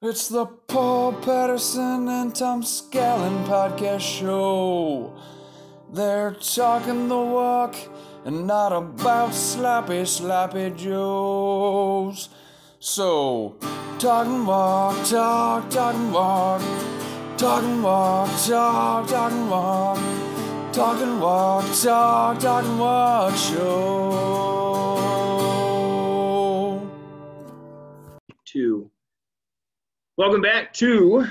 It's the Paul Patterson and Tom Scallon podcast show. They're talking the walk and not about sloppy, sloppy joes. So, talking walk, talk, talking walk, talking walk, talk, talking walk, talking walk, talk, talking walk show. Two. Welcome back to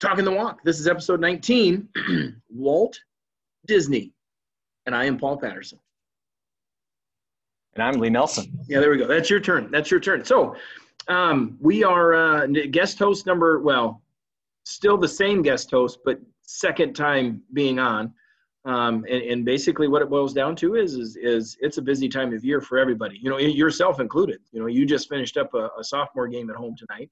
Talking the Walk. This is episode 19 Walt Disney. And I am Paul Patterson. And I'm Lee Nelson. Yeah, there we go. That's your turn. That's your turn. So, um, we are uh, guest host number, well, still the same guest host, but second time being on. Um, and, and basically, what it boils down to is, is, is it's a busy time of year for everybody. You know, yourself included. You know, you just finished up a, a sophomore game at home tonight,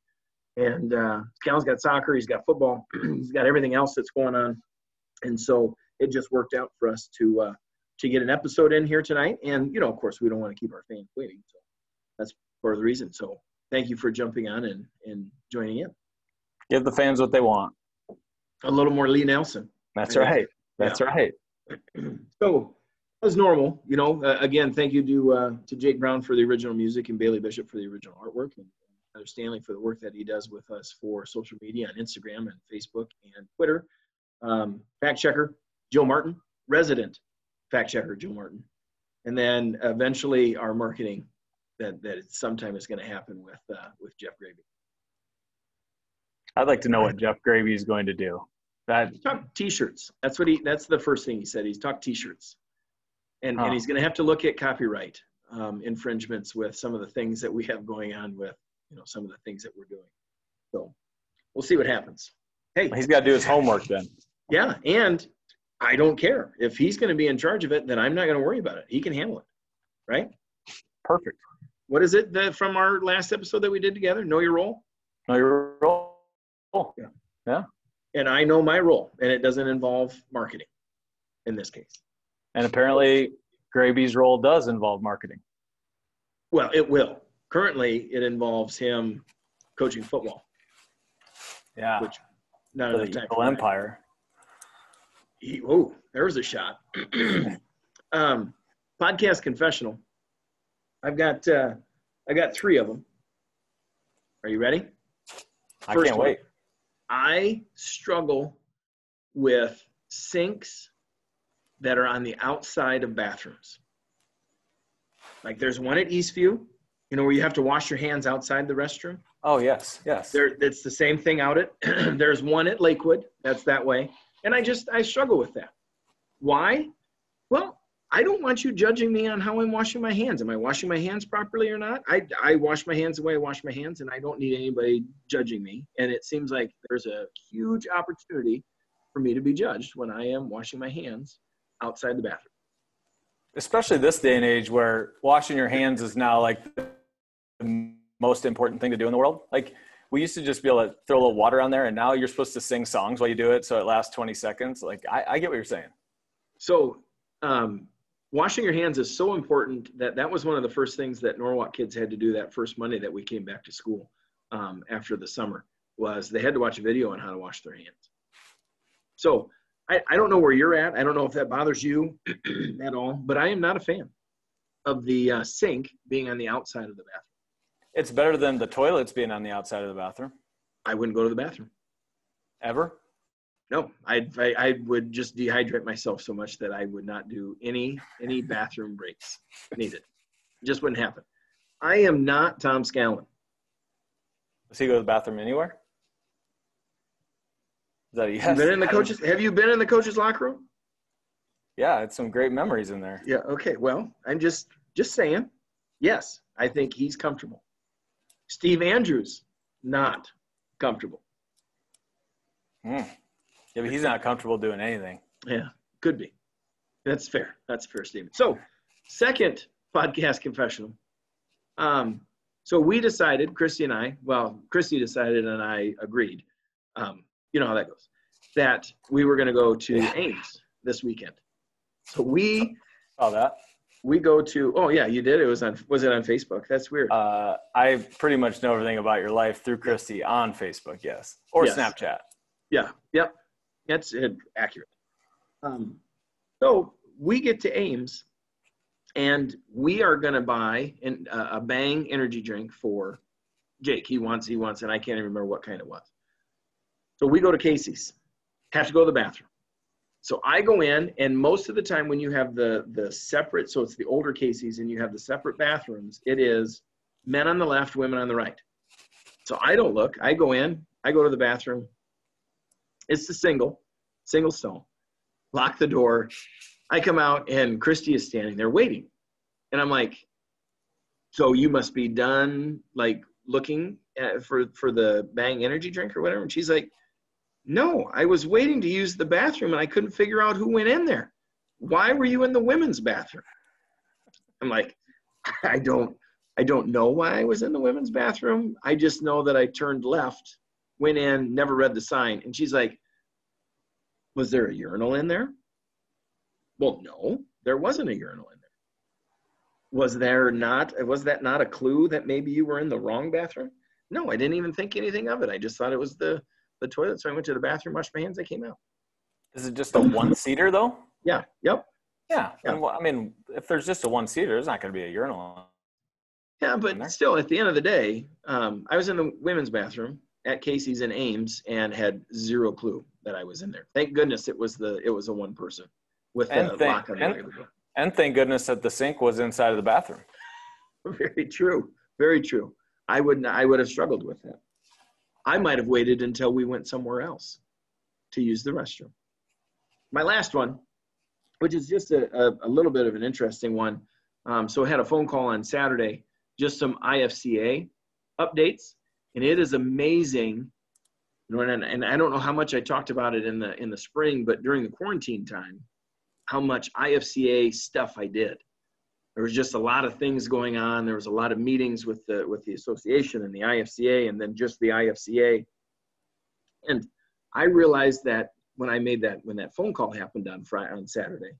and uh, Cal's got soccer, he's got football, he's got everything else that's going on, and so it just worked out for us to uh, to get an episode in here tonight. And you know, of course, we don't want to keep our fans waiting, so that's part of the reason. So thank you for jumping on and and joining in. Give the fans what they want. A little more Lee Nelson. That's right. That's Yeah. right. So, as normal, you know, uh, again, thank you to uh, to Jake Brown for the original music and Bailey Bishop for the original artwork, and Heather Stanley for the work that he does with us for social media on Instagram and Facebook and Twitter. Um, fact checker Joe Martin, resident fact checker Joe Martin, and then eventually our marketing that that sometime is going to happen with uh, with Jeff Gravy. I'd like to know what Jeff Gravy is going to do. That Talk t-shirts. That's what he. That's the first thing he said. He's talked t-shirts, and Huh. and he's going to have to look at copyright um, infringements with some of the things that we have going on with you know some of the things that we're doing. So we'll see what happens. Hey, he's got to do his homework then. yeah, and I don't care if he's going to be in charge of it. Then I'm not going to worry about it. He can handle it, right? Perfect. What is it that from our last episode that we did together? Know your role, No, you're roll. and I know my role, and it doesn't involve marketing in this case. And apparently, Gravy's role does involve marketing. Well, it will. Currently, it involves him coaching football, Yeah. which enough the for that. Empire. He, oh, there was a shot. um, podcast confessional. I've got uh, I got three of them. Are you ready? I First can't one. wait. I struggle with sinks that are on the outside of bathrooms. Like there's one at Eastview, you know, where you have to wash your hands outside the restroom. Oh yes, yes. There, it's the same thing out at. there's one at Lakewood. That's that way, and I just I struggle with that. Why? Well, I don't want you judging me on how I'm washing my hands. Am I washing my hands properly or not? I I wash my hands the way I wash my hands, and I don't need anybody judging me. And it seems like there's a huge opportunity for me to be judged when I am washing my hands outside the bathroom. Especially this day and age where washing your hands is now like most important thing to do in the world. Like we used to just be able to throw a little water on there, and now you're supposed to sing songs while you do it, so it lasts 20 seconds. Like I, I get what you're saying. So, um, washing your hands is so important that that was one of the first things that Norwalk kids had to do that first Monday that we came back to school um, after the summer was they had to watch a video on how to wash their hands. So, I, I don't know where you're at. I don't know if that bothers you at all, but I am not a fan of the uh, sink being on the outside of the bathroom. It's better than the toilets being on the outside of the bathroom. I wouldn't go to the bathroom. Ever? No, I, I I would just dehydrate myself so much that I would not do any any bathroom breaks needed. Just wouldn't happen. I am not Tom Scallon. Does he go to the bathroom anywhere? Is that a yes? Have you been in the coaches? Have you been in the coaches locker room? Yeah, it's some great memories in there. Yeah. Okay. Well, I'm just just saying. Yes, I think he's comfortable. Steve Andrews, not comfortable. Hmm. Yeah, but he's not comfortable doing anything. Yeah, could be. That's fair. That's fair statement. So, second podcast confessional. Um, so we decided, Christy and I, well, Christy decided and I agreed. Um, you know how that goes. That we were going to go to. Ames this weekend. So we Saw that. We go to. Oh yeah, you did. It was on. Was it on Facebook? That's weird. Uh, I pretty much know everything about your life through Christy on Facebook, yes, or Yes. Snapchat. Yeah. Yep. That's uh, accurate. Um, so we get to Ames, and we are going to buy an, uh, a Bang energy drink for Jake. He wants. He wants, and I can't even remember what kind it was. So we go to Casey's. Have to go to the bathroom. So I go in, and most of the time when you have the the separate, so it's the older Casey's, and you have the separate bathrooms, it is men on the left, women on the right. So I don't look. I go in. I go to the bathroom. It's the single, single stall. Lock the door. I come out and Christy is standing there waiting. And I'm like, so you must be done like looking at, for for the Bang energy drink or whatever. And she's like, no, I was waiting to use the bathroom and I couldn't figure out who went in there. Why were you in the women's bathroom? I'm like, I don't I don't know why I was in the women's bathroom. I just know that I turned left, went in, never read the sign. And she's like, Was there a urinal in there? Well, no, there wasn't a urinal in there. Was there not, was that not a clue that maybe you were in the wrong bathroom? No, I didn't even think anything of it. I just thought it was the, the toilet. So I went to the bathroom, washed my hands, I came out. Is it just a one seater though? Yeah, yep. Yeah. Yeah. And, well, I mean, if there's just a one seater, there's not going to be a urinal. Yeah, but still, at the end of the day, um, I was in the women's bathroom at Casey's in Ames and had zero clue that I was in there. Thank goodness it was the it was a one person with And the thank- lock on the and- back of the door. And thank goodness that the sink was inside of the bathroom. Very true. Very true. I would I would have struggled with that. I might have waited until we went somewhere else to use the restroom. My last one, which is just a, a, a little bit of an interesting one. Um, so I had a phone call on Saturday, just some IFCA updates, and it is amazing. And, and I don't know how much I talked about it in the in the spring, but during the quarantine time, how much IFCA stuff I did there was just a lot of things going on. There was a lot of meetings with the with the association and the IFCA, and then just the IFCA. And I realized that when I made that when that phone call happened on Friday on Saturday,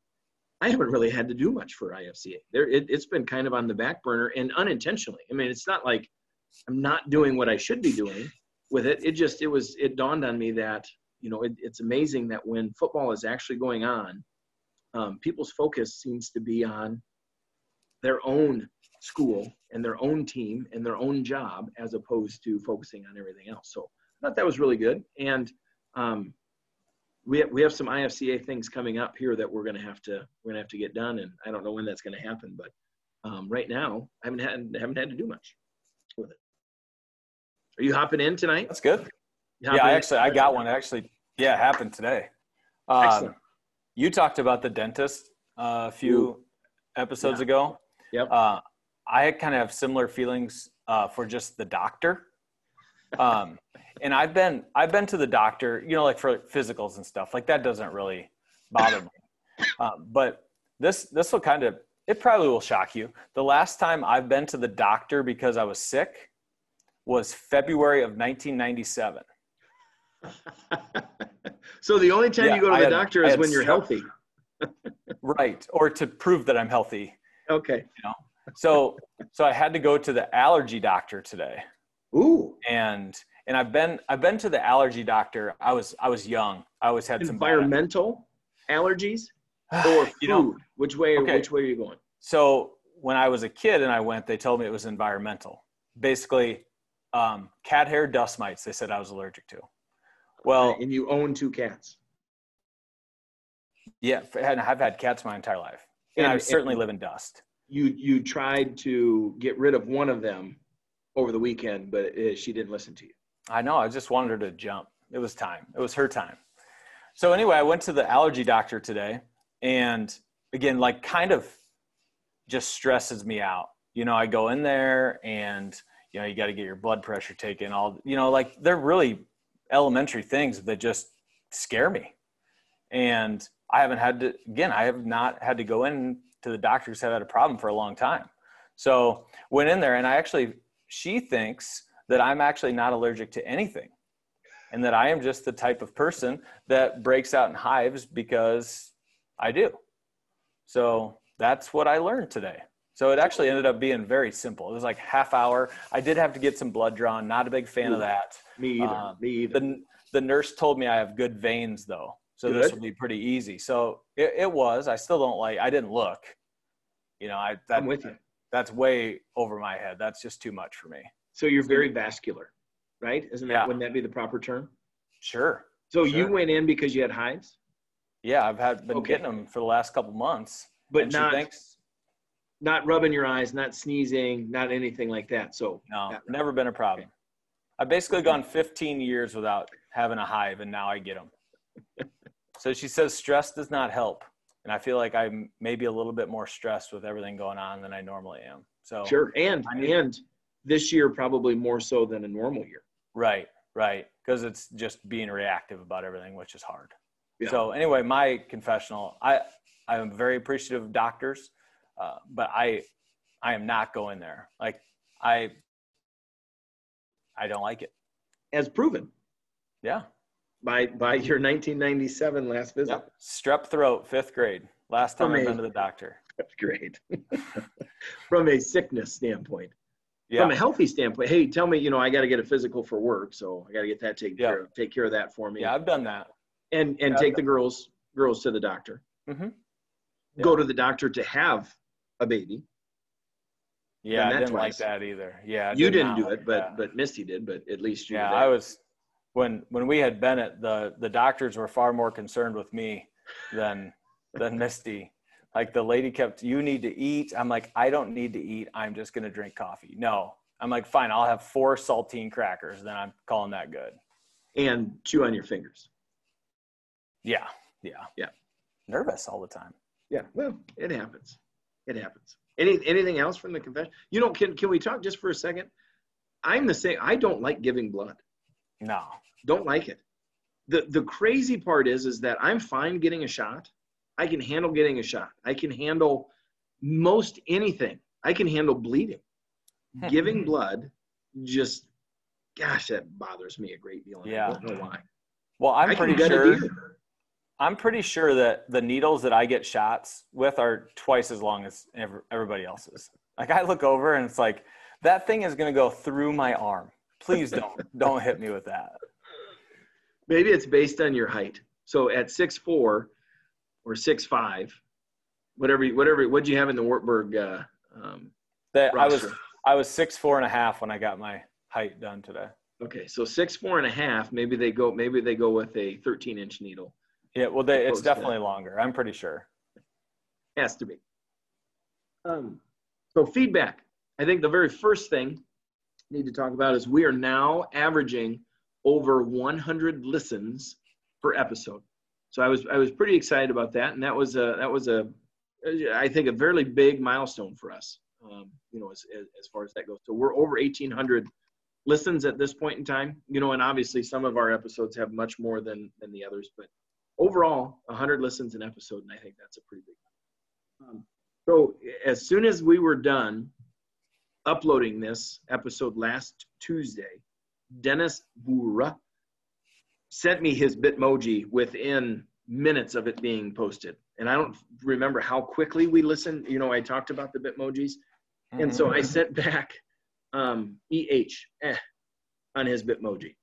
I haven't really had to do much for IFCA. There, it, it's been kind of on the back burner and unintentionally. I mean, it's not like I'm not doing what I should be doing with it. It just it was it dawned on me that you know it, it's amazing that when football is actually going on, um, people's focus seems to be on their own school and their own team and their own job as opposed to focusing on everything else. So I thought that was really good. And um, we have, we have some IFCA things coming up here that we're going to have to we're going to have to get done. And I don't know when that's going to happen, but um, right now I haven't had haven't had to do much with it. Are you hopping in tonight? That's good. Yeah, I actually, I got one. Actually, yeah, happened today. Um, you talked about the dentist uh, a few episodes Yeah. ago. Yep. Uh, I kind of have similar feelings uh, for just the doctor. Um, and I've been, I've been to the doctor, you know, like for physicals and stuff like that doesn't really bother me. Um, but this, this will kind of, it probably will shock you. The last time I've been to the doctor because I was sick was February of 1997. so the only time Yeah, you go to I the had- doctor is when you're strep. healthy. Right. Or to prove that I'm healthy. Okay. So, so I had to go to the allergy doctor today. Ooh. and and I've been I've been to the allergy doctor. I was I was young. I always had some Environmental allergies or food? you know. which way? Okay. Which way are you going? So when I was a kid and I went, they told me it was environmental. Basically, um, cat hair, dust mites. They said I was allergic to. Well, and you own two cats. yeah, and I've had cats my entire life, and, I certainly live in dust. You you tried to get rid of one of them over the weekend, but uh, she didn't listen to you. I know. I just wanted her to jump. It was time. It was her time. So anyway, I went to the allergy doctor today, and again, like kind of just stresses me out. You know, I go in there, and you know, you got to get your blood pressure taken. All you know, like they're really elementary things that just scare me. And I haven't had to. Again, I have not had to go in to the doctor who's had a problem for a long time. So went in there, and I actually she thinks that I'm actually not allergic to anything and that I am just the type of person that breaks out in hives because I do. So that's what I learned today. So it actually ended up being very simple. It was like half hour. I did have to get some blood drawn. Not a big fan of that. Me either. Um, me either. The the nurse told me I have good veins though, so this Good. will be pretty easy. So it, it was. I still don't like. I didn't look. You know, I that, I'm with you. That's way over my head. That's just too much for me. So you're very vascular, right? Isn't that Yeah. wouldn't that be the proper term? Sure. So you went in because you had hives, Yeah, I've had been Okay. getting them for the last couple months. but not thinks not rubbing your eyes, not sneezing, not anything like that. So no, never been a problem. I've basically gone 15 years without having a hive, and now I get them. so she says stress does not help, and I feel like I'm maybe a little bit more stressed with everything going on than I normally am. So sure, and need- and this year probably more so than a normal year. Right, right. Because it's just being reactive about everything, which is hard. Yeah. So anyway, my confessional, I I am very appreciative of doctors, uh, but I I am not going there. Like I I don't like it. As proven Yeah. By by your 1997 last visit. Yep. Strep throat, fifth grade. Last time I've been to the doctor. That's great. From a sickness standpoint. Yeah. From a healthy standpoint, hey, tell me, you know, I got to get a physical for work, so I got to get that taken Yeah. care of. Take care of that for me. yeah, I've done that. and and Yeah, take the girls girls to the doctor. Mm-hmm. Go to the doctor to have a baby. Yeah, I didn't twice. like that either. Yeah. I you did didn't do like it, but that. but Misty did. But at least you. yeah i was when when we had bennett the the doctors were far more concerned with me than than misty like the lady kept you need to eat i'm like i don't need to eat i'm just going to drink coffee no i'm like fine i'll have four saltine crackers then i'm calling that good and chew on your fingers. yeah yeah Yeah. nervous all the time Yeah, well, it happens. It happens. Any anything else from the confession? You know, can can we talk just for a second? I'm the same. I don't like giving blood. No Don't like it. The the crazy part is is that I'm fine getting a shot. I can handle getting a shot. I can handle most anything. I can handle bleeding. Hmm. Giving blood just gosh, that bothers me a great deal. Yeah. I don't know why. well i'm I pretty sure i'm pretty sure that the needles that i get shots with are twice as long as everybody else's like i look over and it's like that thing is going to go through my arm please don't don't hit me with that Maybe it's based on your height. So at six four or six five, whatever whatever what'd you have in the Wartburg uh, um, that i was roster? i was six four and a half when i got my height done today Okay, so six four and a half. Maybe they go maybe they go with a thirteen inch needle. yeah well they, it's definitely longer i'm pretty sure Has to be. Um, so feedback. I think the very first thing need to talk about is we are now averaging over 100 listens per episode. So I was I was pretty excited about that, and that was a that was a I think a fairly big milestone for us. Um, you know, as, as as far as that goes. So we're over 1,800 listens at this point in time. You know, and obviously some of our episodes have much more than than the others, but overall 100 listens an episode, and I think that's a pretty big. Um, so as soon as we were done uploading this episode last Tuesday, Dennis Bura sent me his Bitmoji within minutes of it being posted. And I don't remember how quickly we listened. You know, I talked about the Bitmojis. And so I sent back um, EH eh, on his Bitmoji.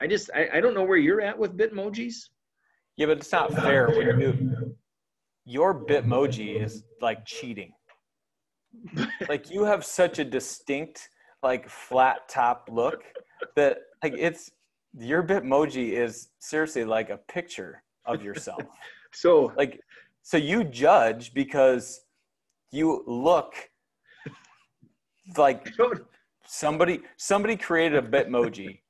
I just, I, I don't know where you're at with Bitmojis. yeah but it's not fair when you your bitmoji is like cheating like you have such a distinct like flat top look that like it's your bitmoji is seriously like a picture of yourself. So like so you judge because you look like somebody somebody created a bitmoji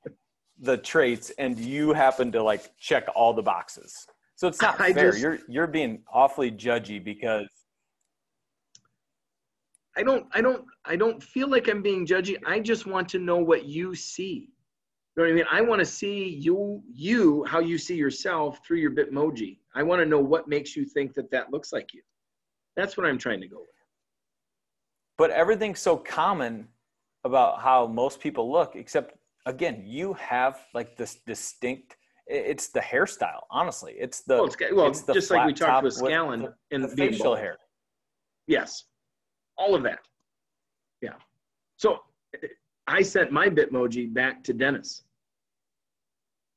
the traits and you happen to like check all the boxes. So it's not I fair. just- you're you're being awfully judgy because I don't I don't I don't feel like I'm being judgy. I just want to know what you see. You know what I mean? I want to see you you how you see yourself through your Bitmoji. I want to know what makes you think that that looks like you. That's what I'm trying to go with. but everything's so common about how most people look except again you have like this distinct it's the hairstyle honestly it's the Well, it's, well it's the just like we talked with Scallon and the facial bald. hair Yes, all of that. Yeah. So I sent my Bitmoji back to Dennis.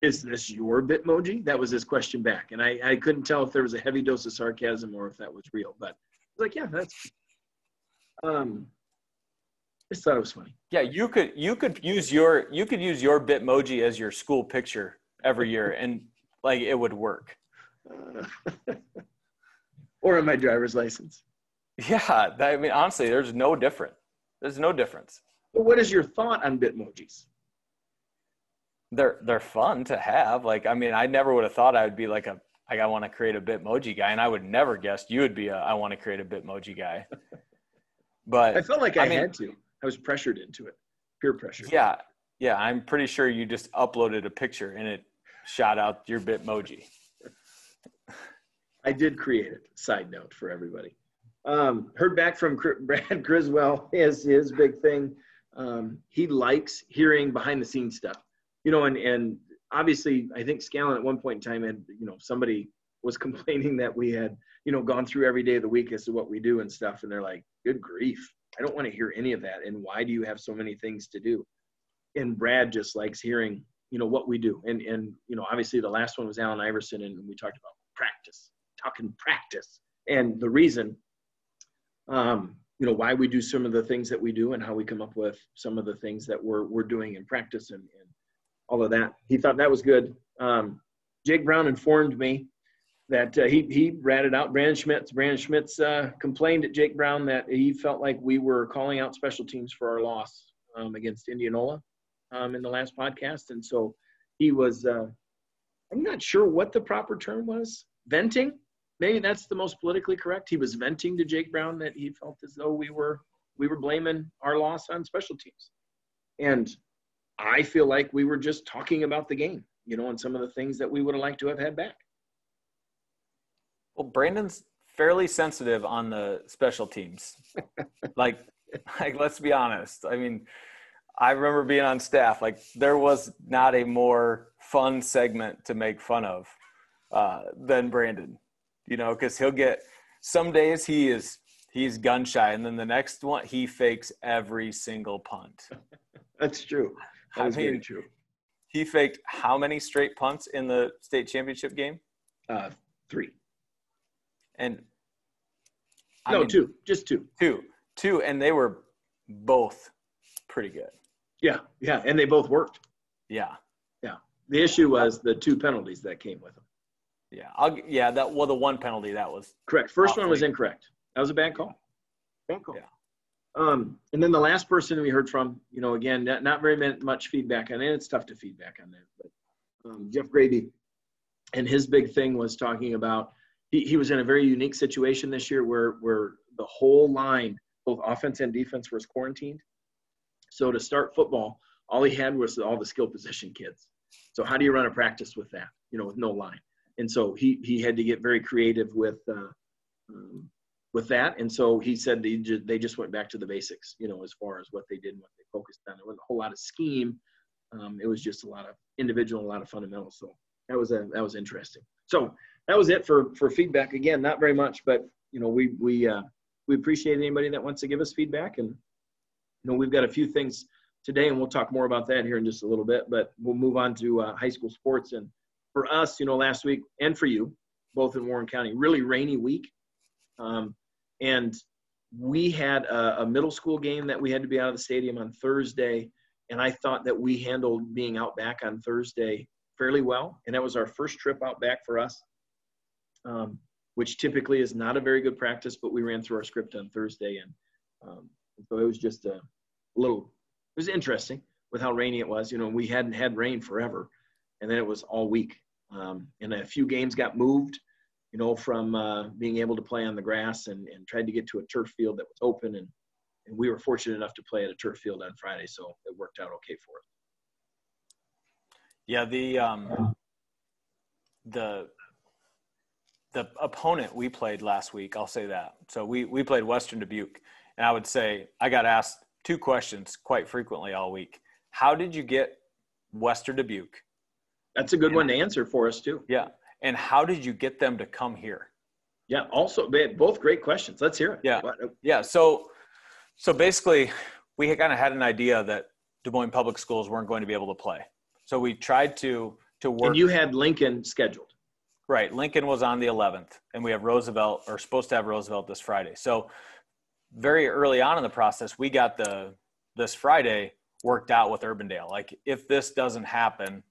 Is this your Bitmoji? That was his question back. And I, I couldn't tell if there was a heavy dose of sarcasm or if that was real. But I was like, yeah, that's um I just thought it was funny. Yeah, you could you could use your you could use your Bitmoji as your school picture every year, and like it would work. Uh, or on my driver's license. Yeah, I mean, honestly, there's no difference. There's no difference. What is your thought on Bitmojis? They're they're fun to have. Like, I mean, I never would have thought I would be like a like I want to create a Bitmoji guy, and I would never guess you would be a I want to create a Bitmoji guy. But I felt like I, I mean- had to. I was pressured into it. Peer pressure. yeah, yeah, I'm pretty sure you just uploaded a picture and it shot out your Bitmoji. I did create it. Side note for everybody. Um, heard back from Brad Griswell. His his big thing. Um, he likes hearing behind the scenes stuff. You know, and and obviously, I think Scallon at one point in time had you know somebody was complaining that we had you know gone through every day of the week as to what we do and stuff, and they're like, "Good grief, I don't want to hear any of that." And why do you have so many things to do? And Brad just likes hearing you know what we do. And and you know, obviously, the last one was Allen Iverson, and we talked about practice talking practice and the reason um, you know why we do some of the things that we do and how we come up with some of the things that we're, we're doing in practice and, and all of that. He thought that was good. Um, jake brown informed me that uh, he, he ratted out brandon schmitz. Brandon schmitz uh, complained at jake brown that he felt like we were calling out special teams for our loss um, against indianola um, in the last podcast. And so he was uh, i'm not sure what the proper term was. Venting maybe that's the most politically correct. He was venting to Jake Brown that he felt as though we were we were blaming our loss on special teams. And I feel like we were just talking about the game, you know, and some of the things that we would have liked to have had back. Well, Brandon's fairly sensitive on the special teams. like, like let's be honest. I mean, I remember being on staff. Like, there was not a more fun segment to make fun of uh, than Brandon. You know, because he'll get some days he is he's gun shy, and then the next one he fakes every single punt. That's true. That I was very true. He faked how many straight punts in the state championship game? Uh, three. And I No, mean, two. Just two. two, two, and they were both pretty good. Yeah, yeah, and they both worked. Yeah, yeah, The issue was the two penalties that came with them. Yeah, I'll yeah that well the one penalty that was Correct. First one was Awfully. incorrect. That was a bad call. Bad call. Yeah. Um, and then the last person we heard from, you know, again, not, not very much feedback on it. It's tough to feedback on that, but um, Jeff Gravy, and his big thing was talking about he, he was in a very unique situation this year where where the whole line, both offense and defense, was quarantined. So to start football, all he had was all the skill position kids. So how do you run a practice with that? You know, with no line. And so he he had to get very creative with uh, um, with that. And so he said they just, they just went back to the basics, you know, as far as what they did and what they focused on. There wasn't a whole lot of scheme. Um, it was just a lot of individual, a lot of fundamentals. So that was a, that was interesting. So that was it for for feedback. Again, not very much, but you know, we we uh, we appreciate anybody that wants to give us feedback. And you know, we've got a few things today, and we'll talk more about that here in just a little bit. But we'll move on to uh, high school sports. And for us, you know, last week and for you, both in Warren County, really rainy week. Um, and we had a, a middle school game that we had to be out of the stadium on Thursday. And I thought that we handled being out back on Thursday fairly well. And that was our first trip out back for us, um, which typically is not a very good practice, but we ran through our script on Thursday. And um, so it was just a little, it was interesting with how rainy it was. You know, we hadn't had rain forever. And then it was all week. Um, and a few games got moved you know, from uh, being able to play on the grass and, and tried to get to a turf field that was open. And, and we were fortunate enough to play at a turf field on Friday, so it worked out okay for us. yeah the um the the opponent we played last week. I'll say that. So we we played Western Dubuque, and I would say I got asked two questions quite frequently all week. How did you get Western Dubuque? That's a good one to answer for us, too. Yeah. And how did you get them to come here? Yeah. Also, both great questions. Let's hear it. Yeah. Yeah. So, so basically, we kind of had an idea that Des Moines public schools weren't going to be able to play. So we tried to to work. And you had Lincoln scheduled. Right. Lincoln was on the 11th, and we have Roosevelt, or supposed to have Roosevelt this Friday. So very early on in the process, we got the this Friday worked out with Urbandale. Like if this doesn't happen,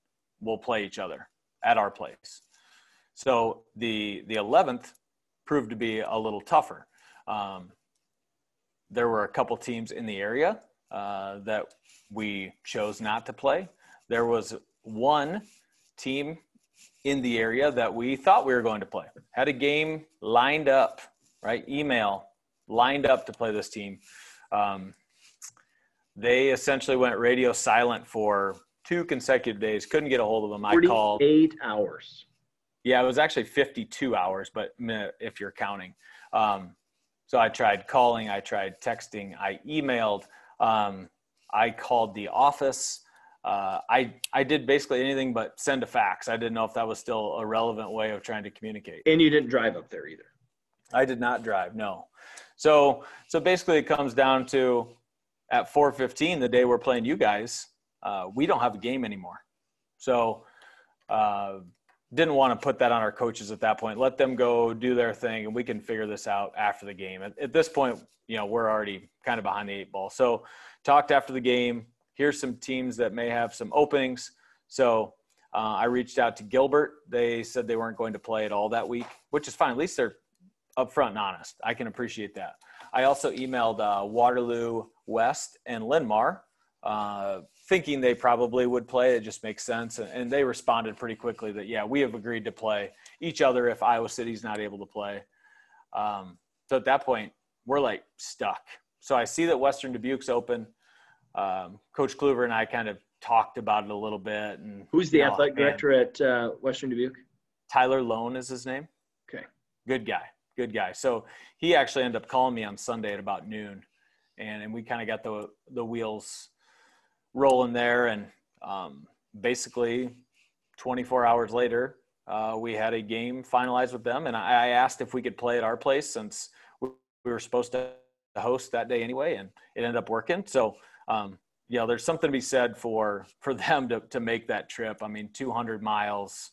we'll play each other at our place. So the the 11th proved to be a little tougher. Um, there were a couple teams in the area uh, that we chose not to play. There was one team in the area that we thought we were going to play. Had a game lined up, right? Email lined up to play this team. Um, they essentially went radio silent for two consecutive days. Couldn't get a hold of them. I called eight hours. Yeah, it was actually 52 hours, but if you're counting. Um, so I tried calling, I tried texting, I emailed, um, I called the office. Uh, I I did basically anything but send a fax. I didn't know if that was still a relevant way of trying to communicate. And you didn't drive up there either. I did not drive. No. So so basically, it comes down to at 4:15, the day we're playing you guys, uh, we don't have a game anymore. So uh, didn't want to put that on our coaches at that point. Let them go do their thing, and we can figure this out after the game. At, at this point, you know, we're already kind of behind the eight ball. So talked after the game here's some teams that may have some openings. So uh, I reached out to Gilbert. They said they weren't going to play at all that week, which is fine. At least they're upfront and honest. I can appreciate that. I also emailed uh, Waterloo West and Linn-Mar, uh, thinking they probably would play. It just makes sense. And they responded pretty quickly that, yeah, we have agreed to play each other if Iowa City's not able to play. Um, so at that point, we're like stuck. So I see that Western Dubuque's open um, Coach Kluver and I kind of talked about it a little bit. And who's the athletic director at uh, Western Dubuque? Tyler Lone is his name. Okay, good guy, good guy. So he actually ended up calling me on Sunday at about noon, and and we kind of got the the wheels rolling there, and um, basically 24 hours later. Uh, we had a game finalized with them, and I, asked if we could play at our place since we were supposed to host that day anyway, and it ended up working. So um, you know, there's something to be said for for them to to make that trip. I mean, 200 miles,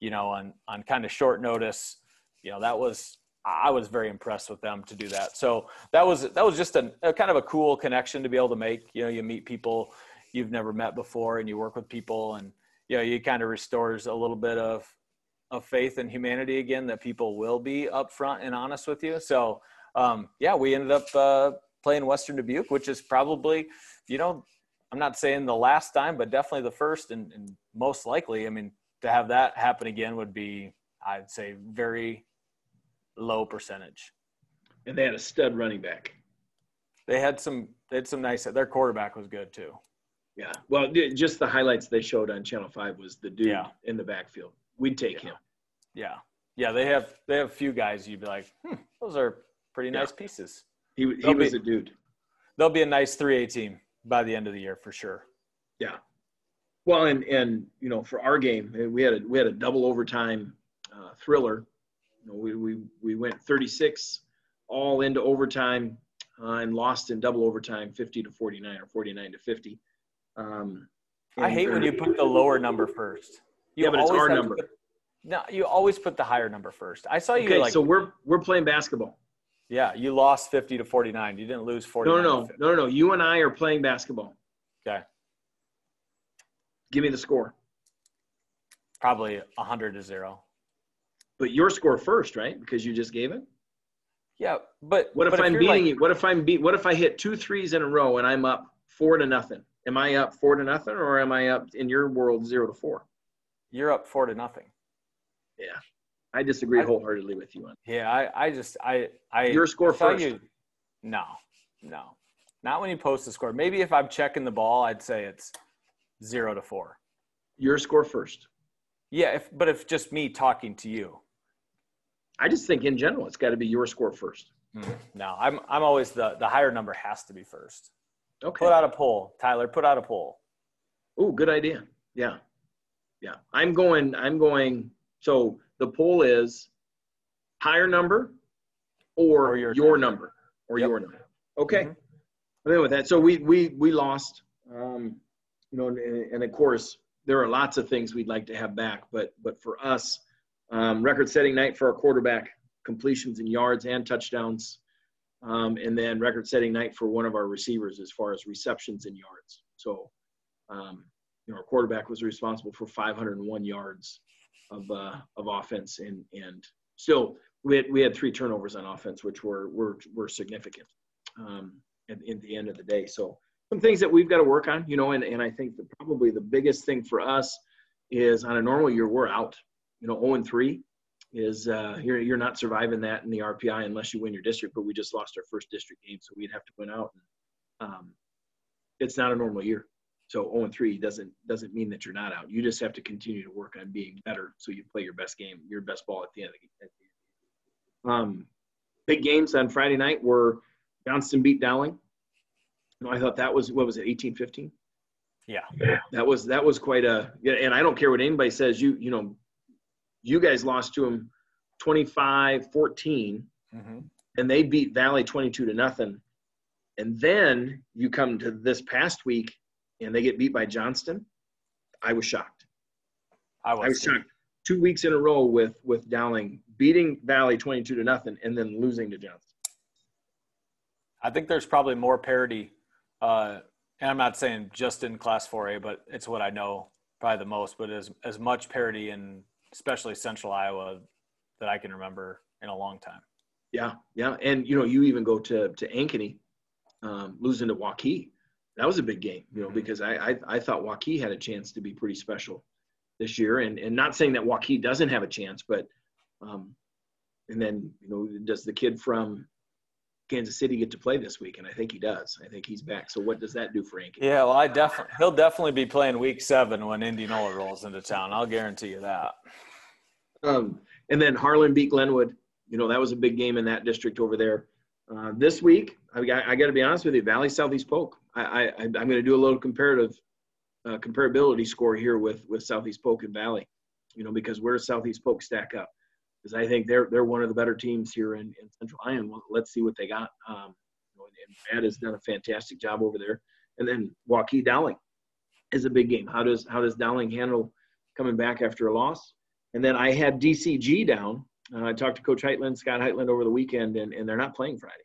you know, on on kind of short notice. You know, that was I was very impressed with them to do that. So that was that was just a, a, kind of a cool connection to be able to make. You know, you meet people you've never met before, and you work with people, and you know, you kind of restores a little bit of of faith in humanity again that people will be upfront and honest with you. So um, yeah, we ended up uh, playing Western Dubuque, which is probably, you know, I'm not saying the last time, but definitely the first and, and most likely. I mean, to have that happen again would be, I'd say, very low percentage. And they had a stud running back. They had some. They had some nice. Their quarterback was good too. Yeah. Well, just the highlights they showed on Channel Five was the dude yeah. in the backfield. We'd take yeah. him. Yeah. Yeah. They have. They have a few guys. You'd be like, hmm, those are pretty nice pieces. He he was be, a dude. They'll be a nice 3A team by the end of the year for sure. Yeah. Well, and and you know, for our game, we had a we had a double overtime uh, thriller. You know, we we we went 36 all into overtime uh, and lost in double overtime, 50 to 49 or 49 to 50. Um, I hate when you put the lower number first. You yeah, but it's our number. Put, no, you always put the higher number first. I saw you okay, like. So we're we're playing basketball. Yeah, you lost 50 to 49. You didn't lose 40. No, no, no, no, no. You and I are playing basketball. Okay. Give me the score. Probably 100 to 0. But your score first, right? Because you just gave it? Yeah, but what if but I'm beating like, you? What if I'm beat what if I hit two threes in a row and I'm up 4 to nothing? Am I up 4 to nothing or am I up in your world 0 to 4? You're up 4 to nothing. Yeah. I disagree wholeheartedly with you on. Yeah, I, I just I I your score first. You, no, no, not when you post the score. Maybe if I'm checking the ball, I'd say it's zero to four. Your score first. Yeah, if but if just me talking to you. I just think in general it's got to be your score first. Mm, no, I'm I'm always the the higher number has to be first. Okay. Put out a poll, Tyler. Put out a poll. Oh, good idea. Yeah, yeah. I'm going. I'm going. So the poll is higher number or, Or your your, number. number or Yep. your number. Okay. Mhm. I think with that, so we we we lost. Um, you know, and, and of course there are lots of things we'd like to have back, but but for us, um, record-setting night for our quarterback completions and yards and touchdowns, um, and then record-setting night for one of our receivers as far as receptions and yards. So, um, you know, our quarterback was responsible for 501 yards of uh, of offense, and and still we had we had three turnovers on offense, which were were were significant um, at, at the end of the day. So some things that we've got to work on, you know, and, and I think that probably the biggest thing for us is on a normal year we're out. You know, 0 and 3 is uh, you're you're not surviving that in the RPI unless you win your district. But we just lost our first district game, so we'd have to win out. And, um, it's not a normal year. So 0 and 3 doesn't doesn't mean that you're not out. You just have to continue to work on being better so you play your best game, your best ball at the end of the game. Um, big games on Friday night were Johnston beat Dowling. You know, I thought that was what was it, 18-15? Yeah. That was that was quite a and I don't care what anybody says, you you know, you guys lost to them 25-14 hmm and they beat Valley 22 to nothing. And then you come to this past week and they get beat by Johnston. I was shocked. I was, I was shocked. Two weeks in a row with with Dowling beating Valley 22 to nothing and then losing to Johnston. I think there's probably more parity, uh, and I'm not saying just in Class 4A, but it's what I know probably the most. But as as much parity in especially Central Iowa that I can remember in a long time. Yeah, yeah, and you know, you even go to to Ankeny, um, losing to Waukee. That was a big game, you know, Mhm. because I, I I thought Waukee had a chance to be pretty special this year, and and not saying that Waukee doesn't have a chance, but um, and then you know, does the kid from Kansas City get to play this week? And I think he does. I think he's back. So what does that do for Ankeny? Yeah, well, I definitely he'll definitely be playing Week Seven when Indianola rolls into town. I'll guarantee you that. Um, and then Harlan beat Glenwood. You know, that was a big game in that district over there. Uh, this week, I, got- I got to be honest with you, Valley Southeast Polk. I, I, I'm going to do a little comparative uh, comparability score here with with Southeast Polk and Valley. You know, because where does Southeast Polk stack up? Because I think they're they're one of the better teams here in, in Central Iowa. Well, let's see what they got. Um, and Brad has done a fantastic job over there. And then Waukee Dowling is a big game. How does how does Dowling handle coming back after a loss? And then I had DCG down. Uh, I talked to Coach Heitland, Scott Heitland, over the weekend, and, and they're not playing Friday.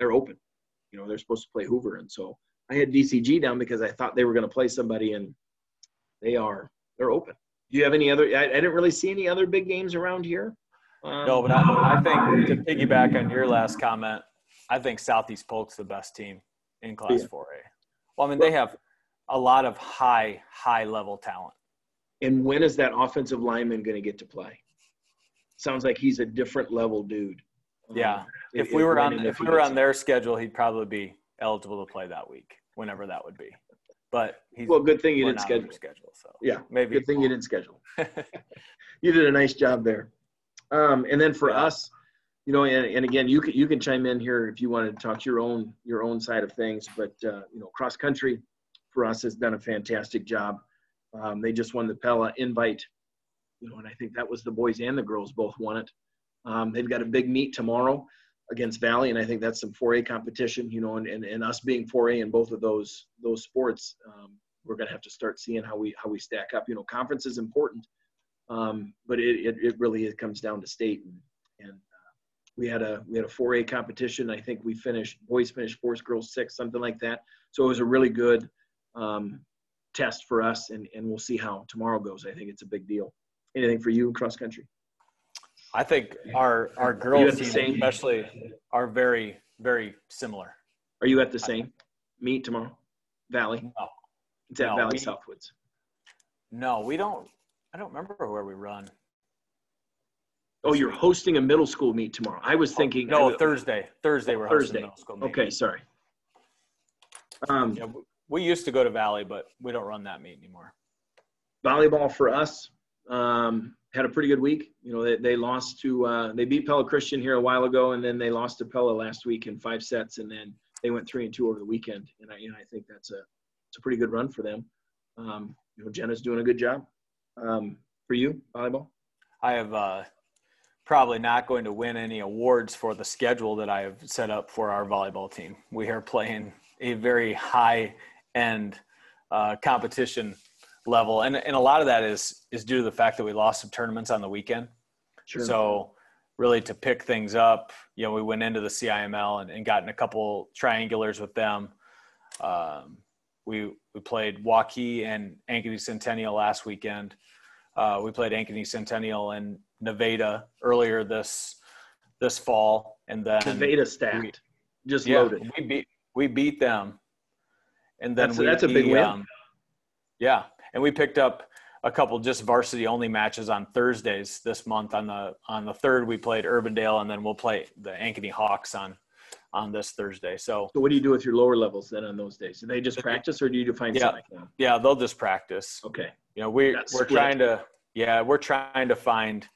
They're open. You know, they're supposed to play Hoover. And so I had DCG down because I thought they were going to play somebody, and they are. They're open. Do you have any other? I, I didn't really see any other big games around here. Um, No, but I, I think to piggyback on your last comment, I think Southeast Polk's the best team in Class Yeah. 4A. Well, I mean, they have a lot of high, high level talent. And when is that offensive lineman going to get to play? Sounds like he's a different level dude. Yeah. Um, If we were on, if we were on their schedule, he'd probably be eligible to play that week, whenever that would be. But he's Well, good thing you didn't schedule. schedule. So Yeah, maybe Good thing you didn't schedule. you did a nice job there. Um, and then for Yeah. us, you know, and, and again, you can you can chime in here if you want to talk your own your own side of things. But uh, you know, cross country for us has done a fantastic job. Um, they just won the Pella Invite, you know, and I think that was the boys and the girls both won it. Um, they've got a big meet tomorrow against Valley, and I think that's some 4A competition, you know, and, and, and us being 4A in both of those those sports, um, we're going to have to start seeing how we how we stack up. You know, conference is important, um, but it, it, it really it comes down to state. And, and uh, we had a we had a 4A competition. I think we finished boys finished fourth, girls sixth, something like that. So it was a really good um, test for us, and and we'll see how tomorrow goes. I think it's a big deal. Anything for you cross country? I think our our girls team especially are very very similar. Are you at the same meet tomorrow? Valley. No. It's at No, Valley we- Southwoods. No, we don't. I don't remember where we run. Oh, you're hosting a middle school meet tomorrow. I was thinking. No, Thursday. Thursday we're hosting Thursday. middle school meet. Okay, sorry. Um, Yeah, we- we used to go to Valley, but we don't run that meet anymore. volleyball for us um, had a pretty good week. You know, they, they lost to uh, they beat Pella Christian here a while ago, and then they lost to Pella last week in five sets, and then they went three and two over the weekend. And I, you know, I think that's a it's a pretty good run for them. Um, you know, Jenna's doing a good job. Um, for you, volleyball. I have uh, probably not going to win any awards for the schedule that I have set up for our volleyball team. We are playing a very high end uh, competition level, and and a lot of that is is due to the fact that we lost some tournaments on the weekend. Sure. So really to pick things up, you know, we went into the CIML and, and got in a couple triangulars with them. Um, we we played Waukee and Ankeny Centennial last weekend. Uh, we played Ankeny Centennial and Nevada earlier this this fall, and then Nevada stacked, we- just yeah, loaded. we beat we beat them, and then That's- we, that's a big win. um, yeah, and we picked up a couple just varsity only matches on Thursdays this month. On the on the third, we played Urbandale, and then we'll play the Ankeny Hawks on on this Thursday. So So what do you do with your lower levels then on those days? Do they just practice, or do you find Yeah. something? like that? yeah, they'll just practice. Okay. You know, we That's we're split. trying to yeah, we're trying to find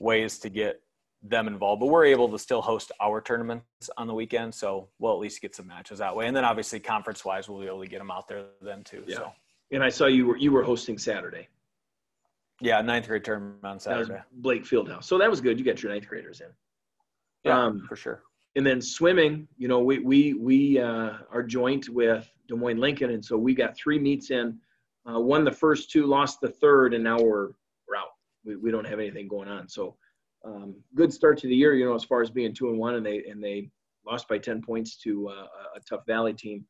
ways to get them involved, but we're able to still host our tournaments on the weekend, so we'll at least get some matches that way. And then obviously conference wise, we'll be able to get them out there then too. Yeah. So And I saw you were you were hosting Saturday. yeah, ninth grade tournament on saturday That was. Blake Fieldhouse. So that was good. You got your ninth graders in. Yeah, um, for sure. and then swimming, you know, we we we uh, are joint with Des Moines Lincoln, and so we got three meets in. Uh, won the first two, lost the third, and now we're we're out. We we don't have anything going on. So um, good start to the year, you know, as far as being two and one, and they and they lost by ten points to uh, a tough Valley team,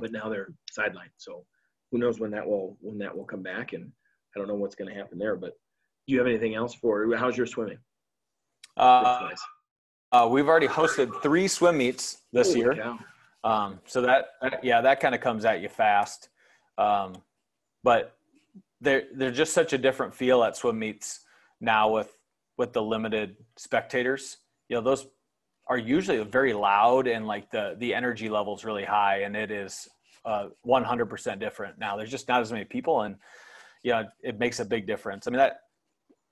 but now they're sidelined. So who knows when that will when that will come back, and I don't know what's going to happen there. But do you have anything else for? How's your swimming? Uh, uh, we've already hosted three swim meets this Holy year. Um, so that, yeah, that kind of comes at you fast. Um, but they're, they're just such a different feel at swim meets now with, with the limited spectators. You know, those are usually very loud and like the, the energy level's really high and it is uh, 100% different now. There's just not as many people and, you know, it makes a big difference. I mean, that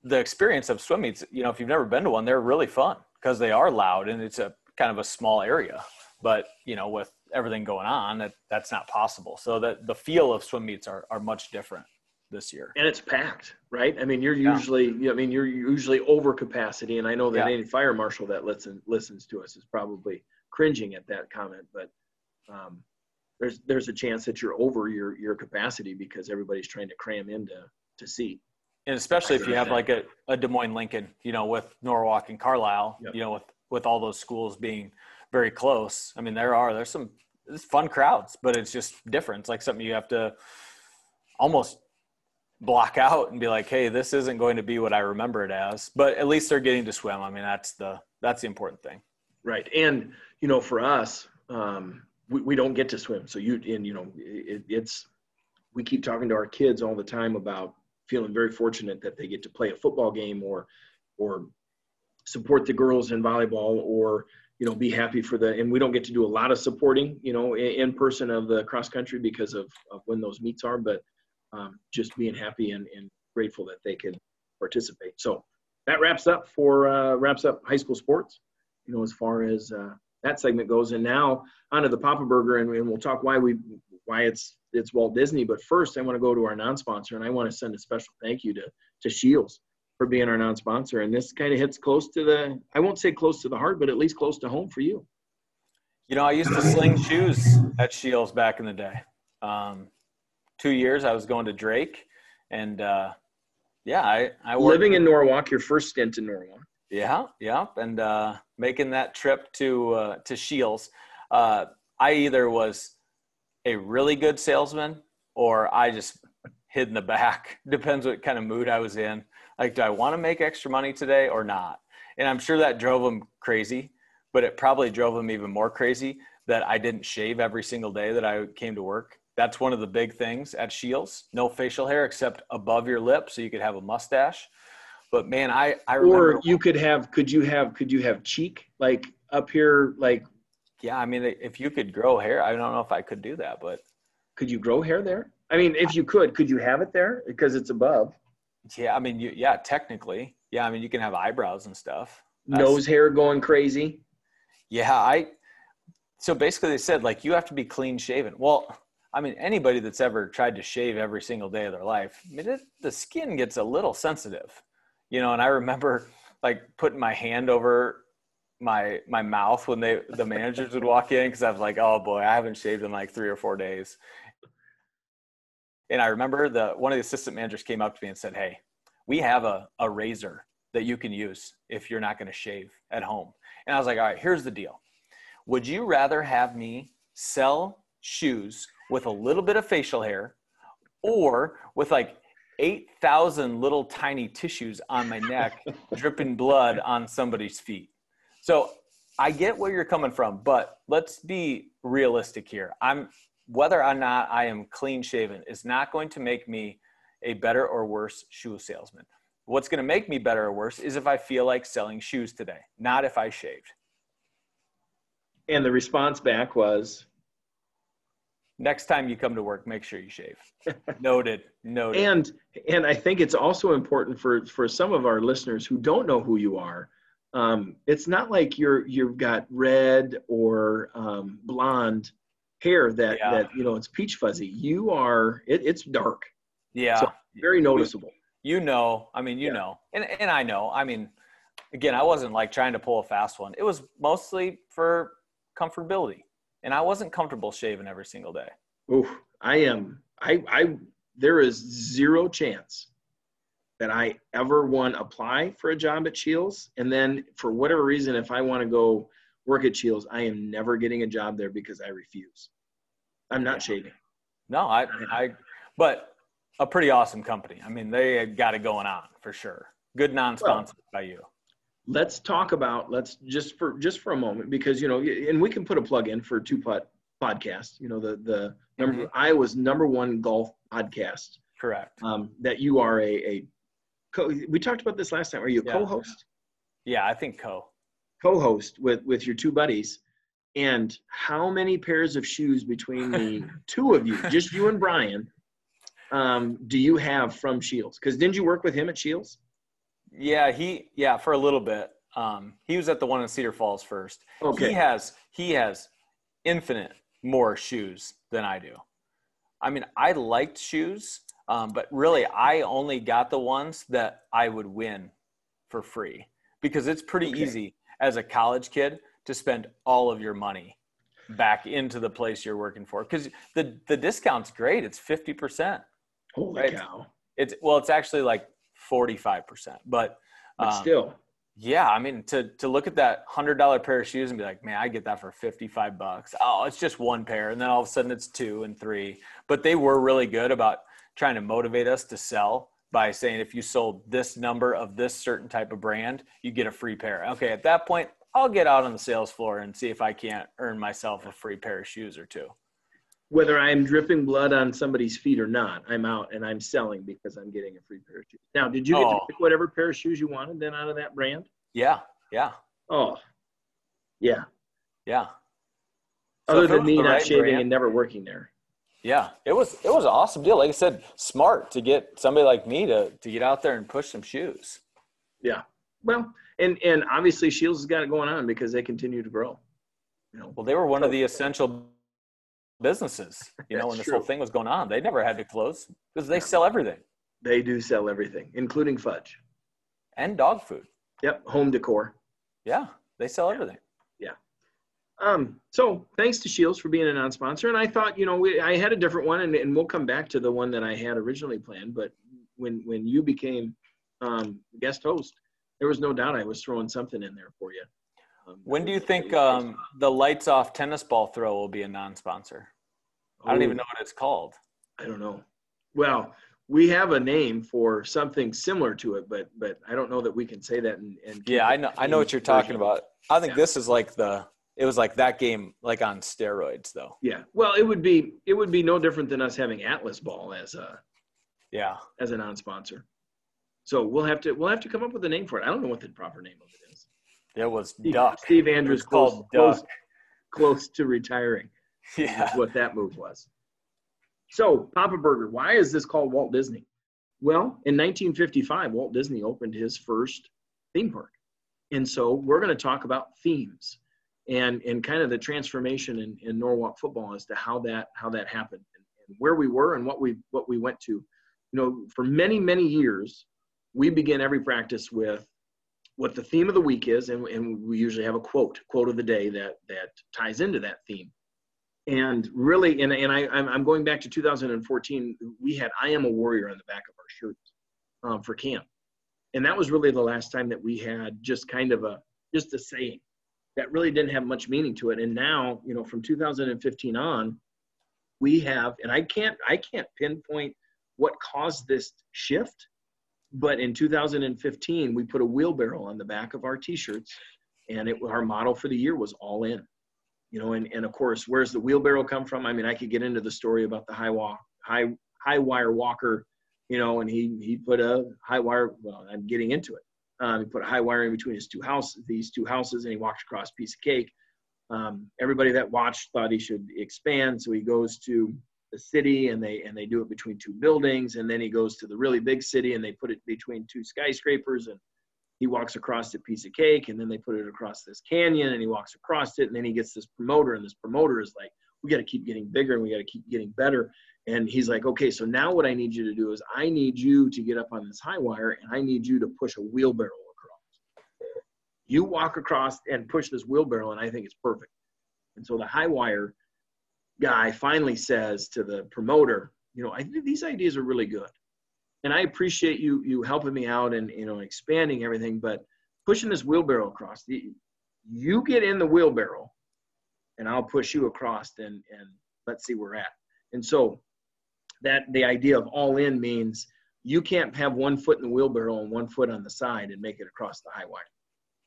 the experience of swim meets, you know, if you've never been to one, they're really fun because they are loud and it's a kind of a small area but you know with everything going on that that's not possible so that the feel of swim meets are, are much different this year and it's packed, right? I mean, you're Yeah. usually, you know, I mean, you're usually over capacity, and I know that Yeah. any fire marshal that listen, listens to us is probably cringing at that comment, but um, there's there's a chance that you're over your your capacity because everybody's trying to cram into to seat. and especially if you have like a, a des moines lincoln you know with norwalk and carlisle Yep. you know with with all those schools being very close. I mean there are there's some fun crowds but it's just different. It's like something you have to almost block out and be like hey this isn't going to be what i remember it as. But at least they're getting to swim. I mean that's the that's the important thing. Right, and you know, for us, um, we, we don't get to swim. So you and you know, it, it's we keep talking to our kids all the time about feeling very fortunate that they get to play a football game or or support the girls in volleyball or you know be happy for the and we don't get to do a lot of supporting you know in, in person of the cross country because of, of when those meets are but um, just being happy and, and grateful that they could participate so that wraps up for uh, wraps up high school sports you know, as far as uh, that segment goes. And now onto the Papa Burger, and, and we'll talk why we why it's it's Walt Disney. But first, I want to go to our non-sponsor, and I want to send a special thank you to to Scheels for being our non-sponsor. And this kind of hits close to the I won't say close to the heart, but at least close to home for you. You know, I used to sling shoes at Scheels back in the day. Um, two years I was going to Drake, and uh, yeah, I, I worked, Living in Norwalk, your first stint in Norwalk. yeah, yeah, and uh, making that trip to uh, to Scheels. Uh, I either was a really good salesman or I just hid in the back. Depends what kind of mood I was in. Like, do I want to make extra money today or not? And I'm sure that drove him crazy, but it probably drove him even more crazy that I didn't shave every single day that I came to work. That's one of the big things at Scheels. No facial hair except above your lip, so you could have a mustache. But man, I I remember. Or you could have could you have could you have cheek like up here like yeah, I mean, if you could grow hair, I don't know if I could do that, but could you grow hair there? I mean, if you could, could you have it there because it's above? Yeah, I mean, you, yeah, technically, yeah, I mean, you can have eyebrows and stuff. That's- Nose hair going crazy. Yeah, I. So basically, they said like you have to be clean shaven. Well, I mean, anybody that's ever tried to shave every single day of their life, I mean, it, the skin gets a little sensitive, you know. And I remember like putting my hand over my my mouth when they the managers would walk in because I was like, oh boy, I haven't shaved in like three or four days. And I remember the one of the assistant managers came up to me and said, Hey, we have a, a razor that you can use if you're not going to shave at home. And I was like, all right, here's the deal. Would you rather have me sell shoes with a little bit of facial hair or with like 8,000 little tiny tissues on my neck, dripping blood on somebody's feet? So I get where you're coming from, but let's be realistic here. I'm whether or not I am clean shaven is not going to make me a better or worse shoe salesman. What's going to make me better or worse is if I feel like selling shoes today, not if I shaved. And the response back was next time you come to work, make sure you shave. noted. Noted. And and I think it's also important for for some of our listeners who don't know who you are. Um, it's not like you're you've got red or um, blonde hair that yeah. that you know it's peach fuzzy. You are it, it's dark. Yeah. So very noticeable. You know, I mean, you yeah. know, and and I know. I mean, again, I wasn't like trying to pull a fast one. It was mostly for comfortability, and I wasn't comfortable shaving every single day. Oof, I am. I I there is zero chance that I ever want to apply for a job at Scheels, and then for whatever reason, if I want to go work at Scheels, I am never getting a job there because I refuse. I'm not shaving. No, I, I, but a pretty awesome company. I mean, they got it going on for sure. Good non-sponsored well, by you. Let's talk about let's just for just for a moment because you know, and we can put a plug in for two putt podcast. You know, the the number mm-hmm. Iowa's number one golf podcast. Correct. Um, that you are a a co- we talked about this last time. Are you a yeah. co-host? Yeah, I think co. Co-host with with your two buddies and how many pairs of shoes between the two of you, just you and Brian, um, do you have from Scheels? Because didn't you work with him at Scheels? Yeah, he yeah for a little bit. Um, he was at the one in Cedar Falls first. Okay. He has he has infinite more shoes than I do. I mean, I liked shoes, um, but really, I only got the ones that I would win for free because it's pretty okay. easy as a college kid to spend all of your money back into the place you're working for. Because the the discount's great. It's 50% holy right? cow. It's well it's actually like 45% but, but um, still. yeah i mean to to look at that hundred dollar pair of shoes and be like man i get that for 55 bucks. Oh it's just one pair and then all of a sudden it's two and three. But they were really good about trying to motivate us to sell by saying if you sold this number of this certain type of brand you get a free pair. Okay at that point I'll get out on the sales floor and see if I can't earn myself a free pair of shoes or two. Whether I'm dripping blood on somebody's feet or not, I'm out and I'm selling because I'm getting a free pair of shoes. Now, did you get oh. to pick whatever pair of shoes you wanted then out of that brand? Yeah, yeah. Oh, yeah. Yeah. So Other than me not right shaving brand, and never working there. Yeah, it was it was an awesome deal. Like I said, smart to get somebody like me to to get out there and push some shoes. Yeah. Well, and and obviously Scheels has got it going on because they continue to grow. You know, well, they were one of the essential businesses. You know, when this true. whole thing was going on, they never had to close because they sell everything. They do sell everything, including fudge and dog food. Yep, home decor. Yeah, they sell everything. Yeah. Um, so thanks to Scheels for being a non-sponsor. And I thought, you know, we, I had a different one, and, and we'll come back to the one that I had originally planned. But when when you became um, guest host, there was no doubt I was throwing something in there for you. Um, when do you think um, the lights off tennis ball throw will be a non-sponsor? I don't even oh. know what it's called. I don't know. Well, we have a name for something similar to it, but but I don't know that we can say that. And, and yeah, I know I know what you're talking about. I think yeah. this is like the it was like that game like on steroids though. Yeah. Well, it would be it would be no different than us having Atlas Ball as a yeah as a non-sponsor. So we'll have to we'll have to come up with a name for it. I don't know what the proper name of it is. It was Steve, Duck. Steve Andrews close, close, close to retiring. Yeah, what that move was. So Papa Burger, why is this called Walt Disney? Well, in 1955, Walt Disney opened his first theme park, and so we're going to talk about themes and and kind of the transformation in, in Norwalk football as to how that how that happened and, and where we were and what we what we went to. You know, for many many years, we begin every practice with what the theme of the week is, and, and we usually have a quote, quote of the day that that ties into that theme. And really, and, and I, I'm going back to 2014. We had "I am a warrior" on the back of our shirts um, for camp, and that was really the last time that we had just kind of a just a saying that really didn't have much meaning to it. And now, you know, from 2015 on, we have, and I can't I can't pinpoint what caused this shift but in 2015 we put a wheelbarrow on the back of our t-shirts and it our motto for the year was all in. You know and, and of course where's the wheelbarrow come from? I mean i could get into the story about the high walk high high wire walker you know and he he put a high wire well i'm getting into it. Um, he put a high wire in between his two houses these two houses and he walked across a piece of cake. Um, everybody that watched thought he should expand so he goes to the city and they and they do it between two buildings. And then he goes to the really big city and they put it between two skyscrapers and he walks across a piece of cake and then they put it across this canyon and he walks across it and then he gets this promoter and this promoter is like we got to keep getting bigger and we got to keep getting better. And he's like okay so now what i need you to do is i need you to get up on this high wire and i need you to push a wheelbarrow across. You walk across and push this wheelbarrow and i think it's perfect. And so the high wire guy finally says to the promoter, you know, I think these ideas are really good. And I appreciate you you helping me out and you know expanding everything, but pushing this wheelbarrow across. The, you get in the wheelbarrow and I'll push you across and and let's see where we're at. And so that the idea of all in means you can't have one foot in the wheelbarrow and one foot on the side and make it across the high wire.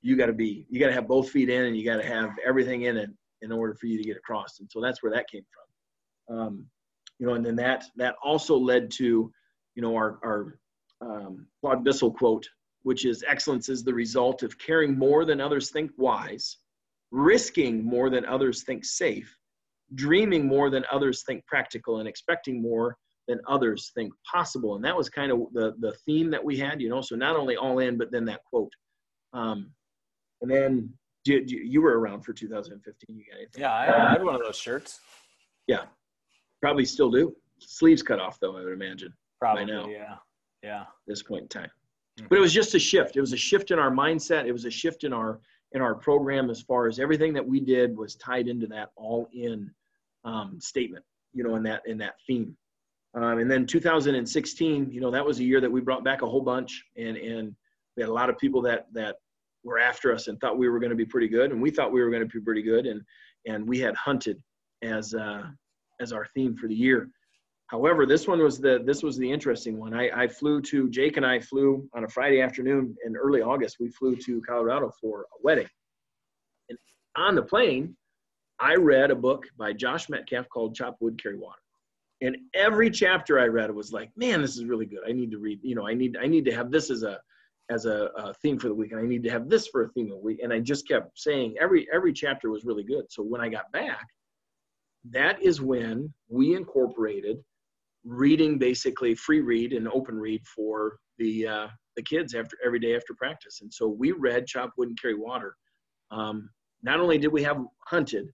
You got to be you got to have both feet in and you got to have everything in it in order for you to get across. And so that's where that came from. Um, you know, and then that that also led to, you know, our our um, Claude Bissell quote, which is excellence is the result of caring more than others think wise, risking more than others think safe, dreaming more than others think practical, and expecting more than others think possible. And that was kind of the the theme that we had, you know. So not only all in, but then that quote. Um, and then you, you were around for 2015. You got anything? Yeah, I, I had one of those shirts. Yeah, probably still do. Sleeves cut off though, I would imagine. Probably, now, yeah, yeah. At this point in time, mm-hmm. but it was just a shift. It was a shift in our mindset. It was a shift in our in our program as far as everything that we did was tied into that all in um, statement. You know, in that in that theme. Um, and then 2016, you know, that was a year that we brought back a whole bunch, and and we had a lot of people that that were after us and thought we were going to be pretty good, and we thought we were going to be pretty good, and and we had hunted as uh, as our theme for the year. However, this one was the this was the interesting one. I, I flew to Jake and I flew on a Friday afternoon in early August. We flew to Colorado for a wedding, and on the plane, I read a book by Josh Medcalf called "Chop Wood, Carry Water." And every chapter I read was like, man, this is really good. I need to read. You know, I need I need to have this as a as a, a, theme for the week and i need to have this for a theme of the week and i just kept saying every every chapter was really good. So when i got back that is when we incorporated reading basically free read and open read for the uh, the kids after every day after practice. And so we read chop wood and carry water. Um, not only did we have hunted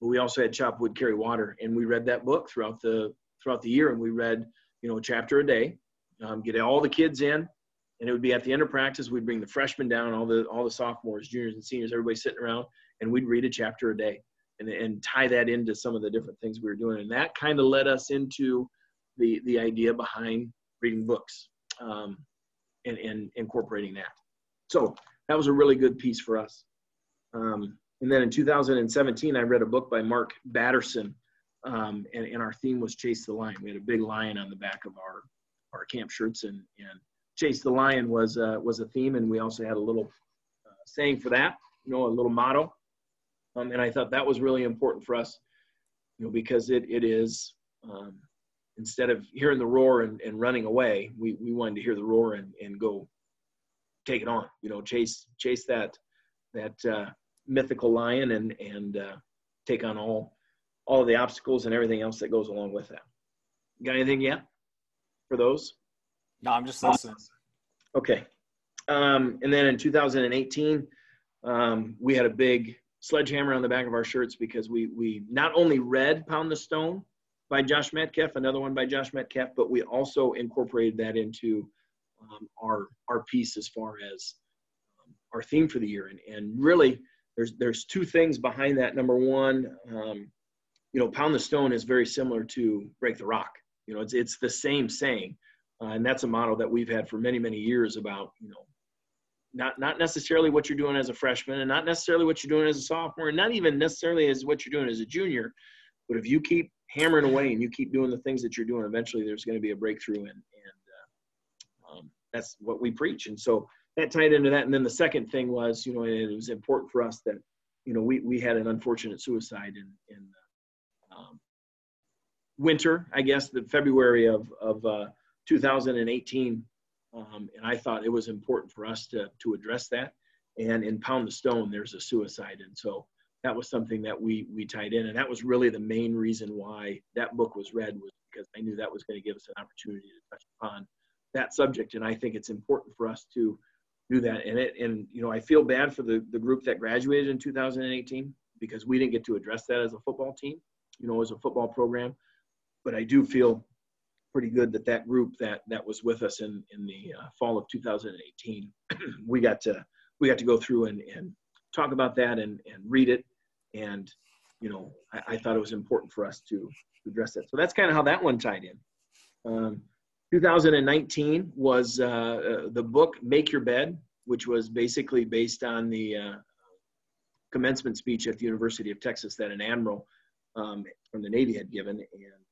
but we also had chop wood carry water and we read that book throughout the throughout the year and we read you know a chapter a day um, get all the kids in and it would be at the end of practice we'd bring the freshmen down all the all the sophomores juniors and seniors everybody sitting around and we'd read a chapter a day and, and tie that into some of the different things we were doing. And that kind of led us into the the idea behind reading books um, and, and incorporating that. So that was a really good piece for us. Um, and then in 2017 i read a book by mark batterson um, and, and our theme was chase the lion. We had a big lion on the back of our our camp shirts and and chase the lion was uh, was a theme, and we also had a little uh, saying for that, you know, a little motto. Um, and I thought that was really important for us, you know, because it it is um, instead of hearing the roar and, and running away, we we wanted to hear the roar and and go take it on, you know, chase chase that that uh, mythical lion and and uh, take on all all of the obstacles and everything else that goes along with that. Got anything yet for those? No, I'm just listening. Okay. Um, and then in 2018, um, we had a big sledgehammer on the back of our shirts because we we not only read Pound the Stone by Josh Medcalf, another one by Josh Medcalf, but we also incorporated that into um, our our piece as far as um, our theme for the year. And, and really, there's there's two things behind that. Number one, um, you know, pound the stone is very similar to break the rock. You know, it's it's the same saying, uh, and that's a model that we've had for many many years about you know, not not necessarily what you're doing as a freshman, and not necessarily what you're doing as a sophomore, and not even necessarily as what you're doing as a junior, but if you keep hammering away and you keep doing the things that you're doing, eventually there's going to be a breakthrough, and and uh, um, that's what we preach. And so that tied into that. And then the second thing was, you know, it was important for us that, you know, we we had an unfortunate suicide in in um, winter, I guess, the February of of uh, 2018, um, and I thought it was important for us to to address that. And in Pound the Stone, there's a suicide, and so that was something that we we tied in, and that was really the main reason why that book was read was because I knew that was going to give us an opportunity to touch upon that subject, and I think it's important for us to do that. And it and you know I feel bad for the the group that graduated in 2018 because we didn't get to address that as a football team, you know, as a football program. But I do feel pretty good that that group that that was with us in in the uh, fall of 2018, we got to we got to go through and and talk about that and and read it. And you know I, I, thought it was important for us to, address that. So that's kind of how that one tied in. Um, 2019 was uh, uh, the book make your bed which was basically based on the uh, commencement speech at the university of texas that an admiral um, from the navy had given. And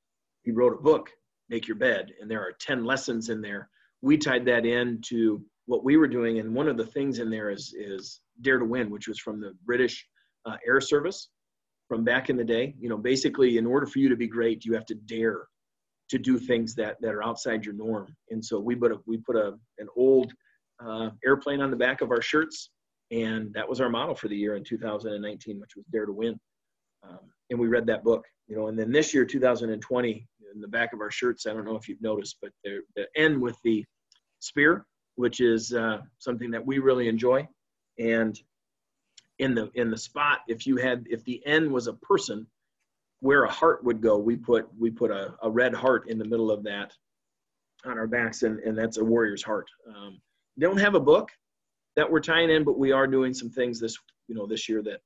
he wrote a book make your bed and there are 10 lessons in there we tied that in to what we were doing and one of the things in there is is dare to win which was from the british uh, air service from back in the day. You know, basically, in order for you to be great, you have to dare to do things that that are outside your norm. And so we put a we put a an old uh, airplane on the back of our shirts, and that was our model for the year in 2019, which was Dare to Win. Um, and we read that book, you know. And then this year, 2020, in the back of our shirts, I don't know if you've noticed, but the end with the spear, which is uh, something that we really enjoy, and in the in the spot if you had if the n was a person where a heart would go we put we put a, a red heart in the middle of that on our backs and, and that's a warrior's heart. Um, don't have a book that we're tying in but we are doing some things this you know this year that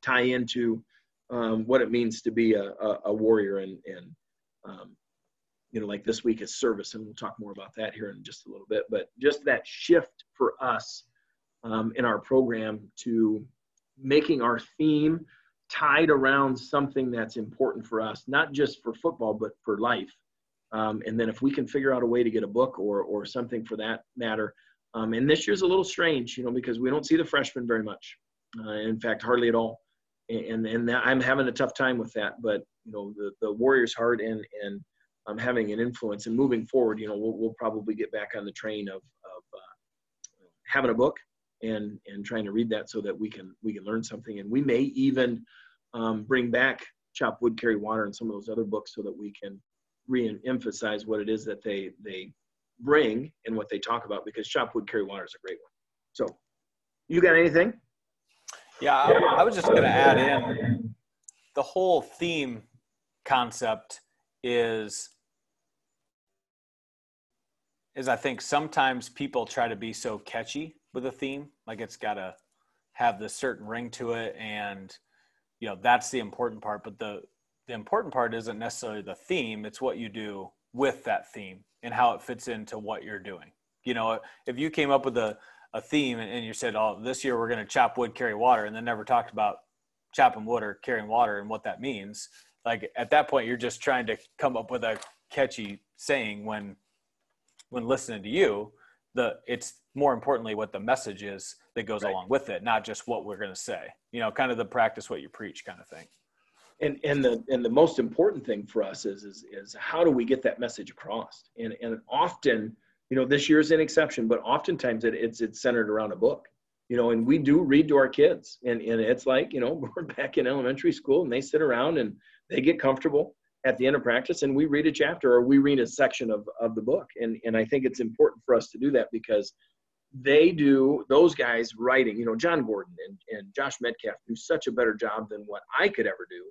tie into um, what it means to be a, a, a warrior and and um, you know like this week is service and we'll talk more about that here in just a little bit but just that shift for us um, in our program to making our theme tied around something that's important for us, not just for football, but for life. Um, and then if we can figure out a way to get a book or, or something for that matter. Um, and this year's a little strange, you know, because we don't see the freshmen very much. Uh, in fact, hardly at all. And, and that, I'm having a tough time with that. But, you know, the, the Warriors heart and, and um, having an influence and moving forward, you know, we'll, we'll probably get back on the train of, of uh, having a book and and trying to read that so that we can we can learn something and we may even um, bring back chop wood carry water and some of those other books so that we can re-emphasize what it is that they they bring and what they talk about because chop wood carry water is a great one so you got anything yeah i, I was just going to add in the whole theme concept is is i think sometimes people try to be so catchy with a theme. Like it's got to have this certain ring to it, and you know that's the important part. But the the important part isn't necessarily the theme; it's what you do with that theme and how it fits into what you're doing. You know, if you came up with a a theme and you said, "Oh, this year we're going to chop wood, carry water," and then never talked about chopping wood or carrying water and what that means, like at that point you're just trying to come up with a catchy saying when when listening to you the it's more importantly what the message is that goes right. along with it not just what we're going to say. You know kind of the practice what you preach kind of thing. And and the and the most important thing for us is is is how do we get that message across? And and often you know this year is an exception but oftentimes it, it's it's centered around a book you know and we do read to our kids and and it's like you know we're back in elementary school and they sit around and they get comfortable at the end of practice and we read a chapter or we read a section of, of the book. And, and I think it's important for us to do that because they do, those guys writing, you know, Jon Gordon and, and Josh Medcalf do such a better job than what I could ever do.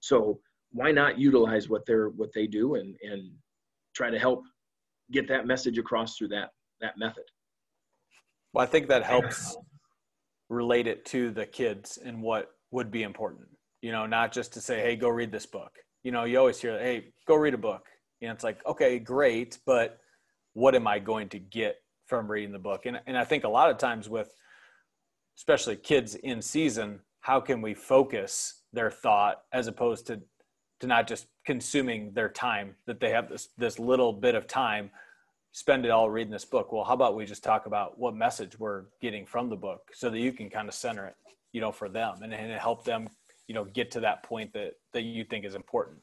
So why not utilize what they're, what they do and, and try to help get that message across through that, that method. Well, I think that helps relate it to the kids and what would be important. You know, not just to say, "Hey, go read this book." You know, you always hear, "Hey, go read a book." and it's like, okay, great, but what am I going to get from reading the book? And and I think a lot of times with, especially kids in season, how can we focus their thought as opposed to to not just consuming their time that they have this this little bit of time spend it all reading this book. Well how about we just talk about what message we're getting from the book so that you can kind of center it you know for them and, and help them you know get to that point that that you think is important.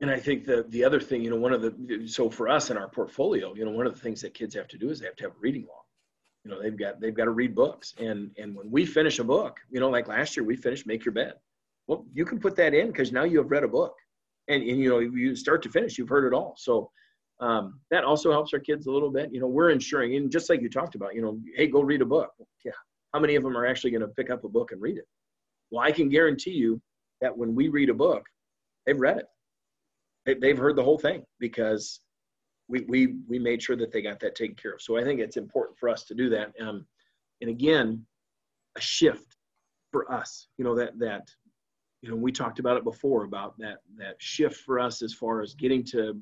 And i think the the other thing you know one of the so for us in our portfolio you know one of the things that kids have to do is they have to have a reading log. You know they've got they've got to read books. And and when we finish a book you know like last year we finished make your bed well you can put that in because now you have read a book and, and you know you start to finish you've heard it all. So um, that also helps our kids a little bit. You know we're ensuring and just like you talked about you know hey go read a book. Yeah how many of them are actually going to pick up a book and read it? Well i can guarantee you that when we read a book they've read it. They, they've heard the whole thing because we, we we made sure that they got that taken care of. So i think it's important for us to do that. Um, and again a shift for us you know that that you know we talked about it before about that that shift for us as far as getting to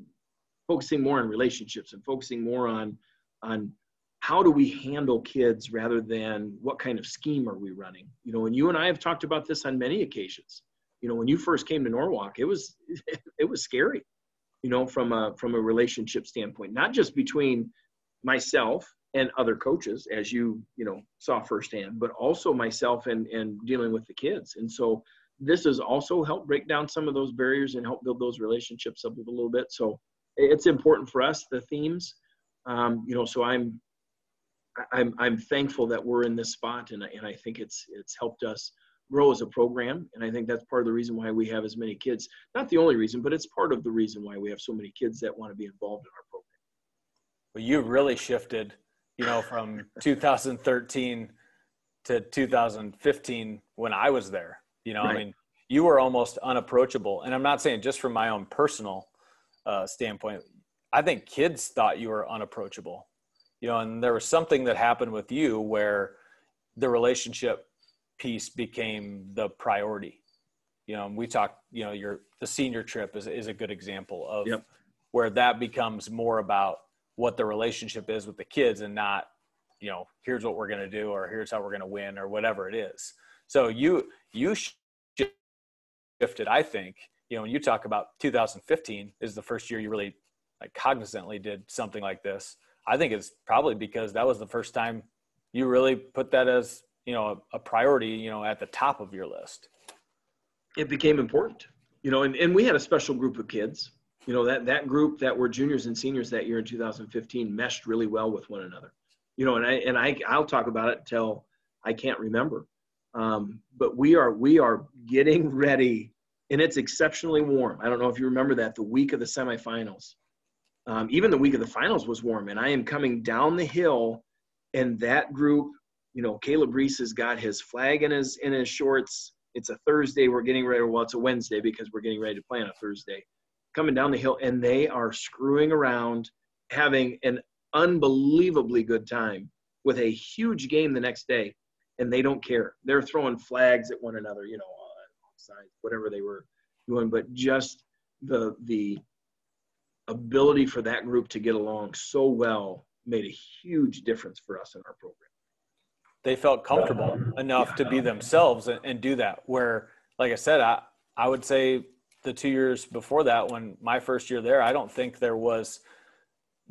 focusing more on relationships and focusing more on on how do we handle kids rather than what kind of scheme are we running? You know and you and i have talked about this on many occasions. You know when you first came to norwalk it was it was scary you know from a from a relationship standpoint not just between myself and other coaches as you you know saw firsthand but also myself and and dealing with the kids. And so this has also helped break down some of those barriers and help build those relationships up a little bit. So it's important for us, the themes, um, you know, so I'm, I'm, I'm thankful that we're in this spot and, and I think it's, it's helped us grow as a program. And I think that's part of the reason why we have as many kids, not the only reason, but it's part of the reason why we have so many kids that want to be involved in our program. Well, you really shifted, you know, from 2013 to 2015 when I was there you know, right. I mean, you were almost unapproachable. And I'm not saying just from my own personal uh, standpoint. I think kids thought you were unapproachable. You know, and there was something that happened with you where the relationship piece became the priority. You know, we talked, you know, your the senior trip is is a good example of yep. where that becomes more about what the relationship is with the kids and not, you know, here's what we're going to do or here's how we're going to win or whatever it is. So you you shifted. I think you know when you talk about 2015 is the first year you really like cognizantly did something like this. I think it's probably because that was the first time you really put that as you know a, a priority. You know at the top of your list. It became important. You know, and, and we had a special group of kids you know that that group that were juniors and seniors that year in 2015 meshed really well with one another you know and i and i i'll talk about it till i can't remember um, but we are we are getting ready, and it's exceptionally warm. I don't know if you remember that the week of the semifinals, um, even the week of the finals was warm, and I am coming down the hill, and that group, you know, Caleb Reese has got his flag in his in his shorts. It's a Thursday. We're getting ready. Well, it's a Wednesday because we're getting ready to play on a Thursday. Coming down the hill, and they are screwing around, having an unbelievably good time with a huge game the next day and they don't care. They're throwing flags at one another, you know, on sides, whatever they were doing. But just the the ability for that group to get along so well made a huge difference for us in our program. They felt comfortable enough to be themselves and, and do that. Where, like I said, I I would say the two years before that, when my first year there, I don't think there was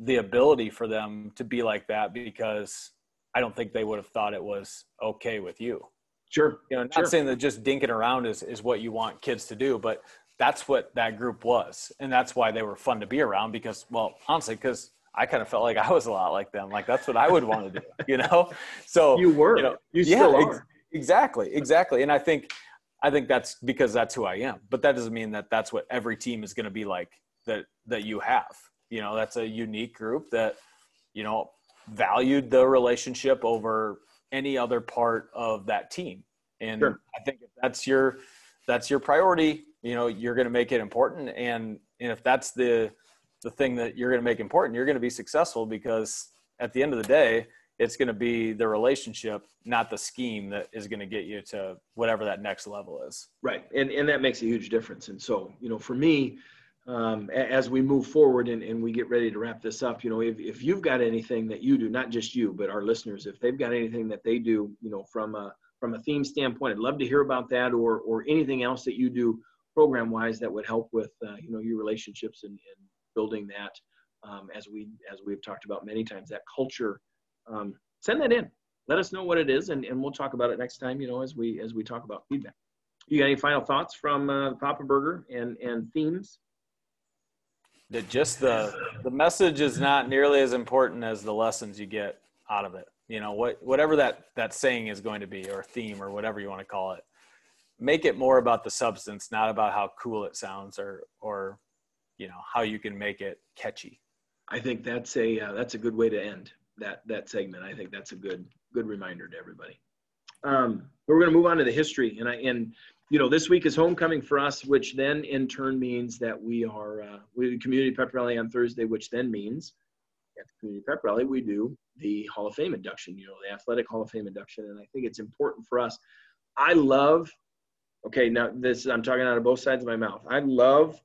the ability for them to be like that because I don't think they would have thought it was okay with you. Sure. You know, not sure. saying that just dinking around is, is what you want kids to do, but that's what that group was. And that's why they were fun to be around because, well, honestly, because I kind of felt like I was a lot like them. Like that's what I would want to do, you know? So you were, you know, you yeah, ex- exactly, exactly. And I think, I think that's because that's who I am, but that doesn't mean that that's what every team is going to be like that, that you have, you know, that's a unique group that, you know, valued the relationship over any other part of that team. And sure. I think if that's your that's your priority, you know, you're going to make it important. And and if that's the the thing that you're going to make important, you're going to be successful because at the end of the day, it's going to be the relationship, not the scheme that is going to get you to whatever that next level is. Right. And, and that makes a huge difference. And so, you know, for me, um, as we move forward and, and we get ready to wrap this up, you know, if, if you've got anything that you do, not just you, but our listeners, if they've got anything that they do, you know, from a, from a theme standpoint, I'd love to hear about that or, or anything else that you do program wise that would help with, uh, you know, your relationships and, and building that. Um, as we, as we've talked about many times, that culture, um, send that in, let us know what it is. And, and we'll talk about it next time, you know, as we, as we talk about feedback. You got any final thoughts from uh, Papa Burger and, and themes? That just the the message is not nearly as important as the lessons you get out of it. You know what whatever that that saying is going to be or theme or whatever you want to call it make it more about the substance not about how cool it sounds or or you know how you can make it catchy. I think that's a uh, that's a good way to end that that segment. I think that's a good good reminder to everybody. Um, but we're going to move on to the history and i and you know, this week is homecoming for us, which then in turn means that we are uh, we community pep rally on Thursday, which then means at the community pep rally we do the Hall of Fame induction. You know, the athletic Hall of Fame induction, and I think it's important for us. I love. Okay, now this I'm talking out of both sides of my mouth. I love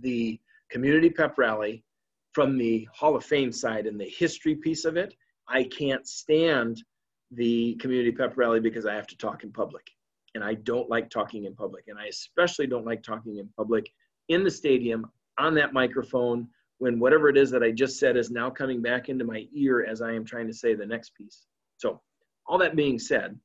the community pep rally from the Hall of Fame side and the history piece of it. I can't stand the community pep rally because I have to talk in public and I don't like talking in public. And I especially don't like talking in public in the stadium on that microphone when whatever it is that I just said is now coming back into my ear as I am trying to say the next piece. So, all that being said,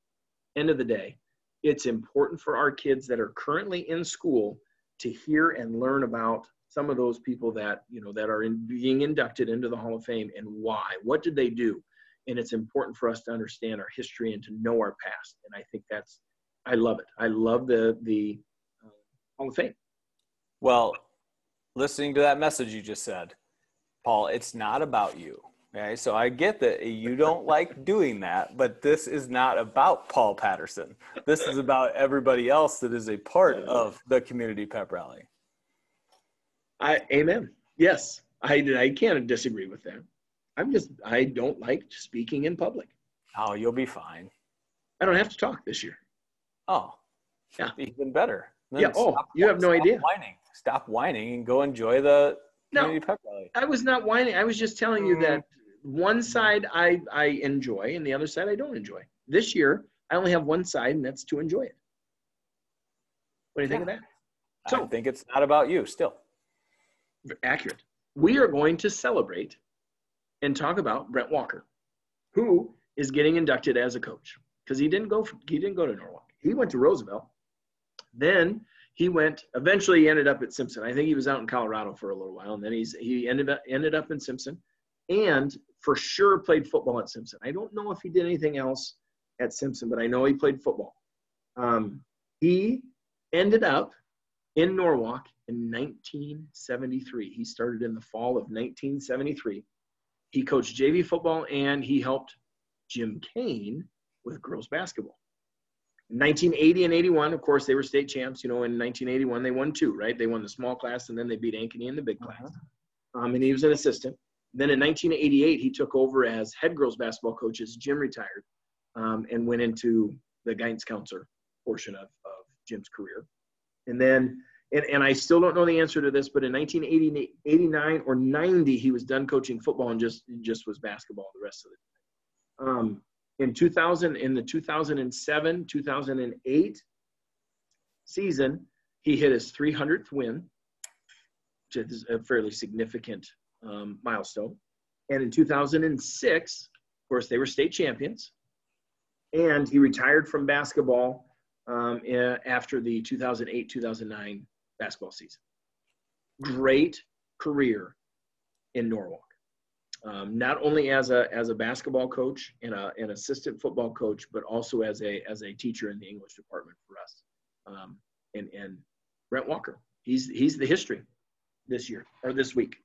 end of the day, it's important for our kids that are currently in school to hear and learn about some of those people that you know that are in, being inducted into the Hall of Fame and why. What did they do? And it's important for us to understand our history and to know our past. And I think that's I love it. I love the the uh, Hall of Fame. Well, listening to that message you just said, Paul, it's not about you. Okay, so I get that you don't like doing that, but this is not about Paul Patterson. This is about everybody else that is a part of the community pep rally. I amen. Yes, I I can't disagree with that. I'm just I don't like speaking in public. Oh, you'll be fine. I don't have to talk this year. Oh, yeah, even better. Yeah. Oh, you have no idea. Whining. Stop whining and go enjoy the no, pep rally. I was not whining. I was just telling you mm. that one side I I enjoy and the other side I don't enjoy. This year I only have one side, and that's to enjoy it. What do you yeah. think of that? So, I think it's not about you still. Accurate. We are going to celebrate and talk about Brent Walker, who is getting inducted as a coach because he didn't go he didn't go to Norwalk. He went to Roosevelt. Then he went. Eventually, he ended up at Simpson. I think he was out in Colorado for a little while, and then he's he ended up ended up in Simpson, and for sure played football at Simpson. I don't know if he did anything else at Simpson, but I know he played football. Um, he ended up in Norwalk in 1973. He started in the fall of 1973. He coached JV football and he helped Jim Kane with girls basketball. 1980 and 81, of course, they were state champs. You know, in 1981, they won two, right? They won the small class and then they beat Ankeny in the big class. Uh-huh. Um, and he was an assistant. Then in 1988, he took over as head girls basketball coach as Jim retired um, and went into the guidance counselor portion of, of Jim's career. And then, and, and I still don't know the answer to this, but in 1989 or 90, he was done coaching football and just just was basketball the rest of the time. Um, in 2000 in the 2007 2008 season he hit his 300th win which is a fairly significant um, milestone. And in 2006 of course they were state champions. And he retired from basketball um, after the 2008-2009 basketball season. Great career in norwalk um, not only as a as a basketball coach and a, an assistant football coach, but also as a as a teacher in the English department for us. Um, and and Brent Walker, he's he's the history this year or this week.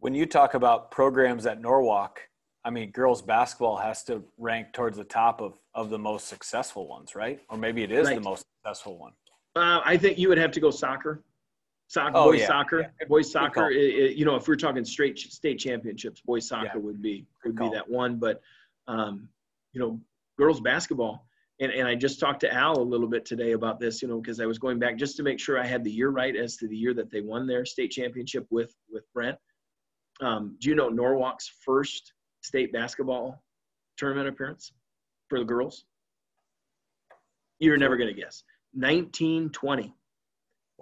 When you talk about programs at Norwalk, I mean, girls basketball has to rank towards the top of of the most successful ones, right? Or maybe it is right. the most successful one. Uh, I think you would have to go soccer. Soccer, Oh, boys yeah. soccer, Yeah, boys soccer. call. i- i- you know, if we're talking straight state championships, boys soccer Yeah. would be would be that one. But um, you know, girls basketball. And, and I just talked to Al a little bit today about this, you know, because I was going back just to make sure I had the year right as to the year that they won their state championship with with Brent. Um, do you know Norwalk's first state basketball tournament appearance for the girls? You're never going to guess. 1920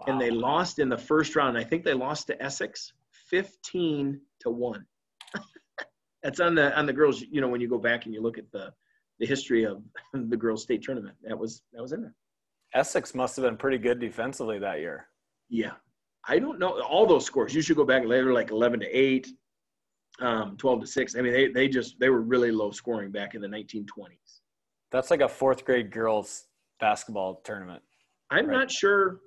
and they lost in the first round. I think they lost to Essex, fifteen to one. That's on the on the girls. You know, when you go back and you look at the the history of the girls' state tournament, that was that was in there. Essex must have been pretty good defensively that year. Yeah, I don't know all those scores. You should go back later, like eleven to eight, um, twelve to six. I mean, they they just they were really low scoring back in the 1920s. That's like a fourth grade girls basketball tournament. I'm Right. not sure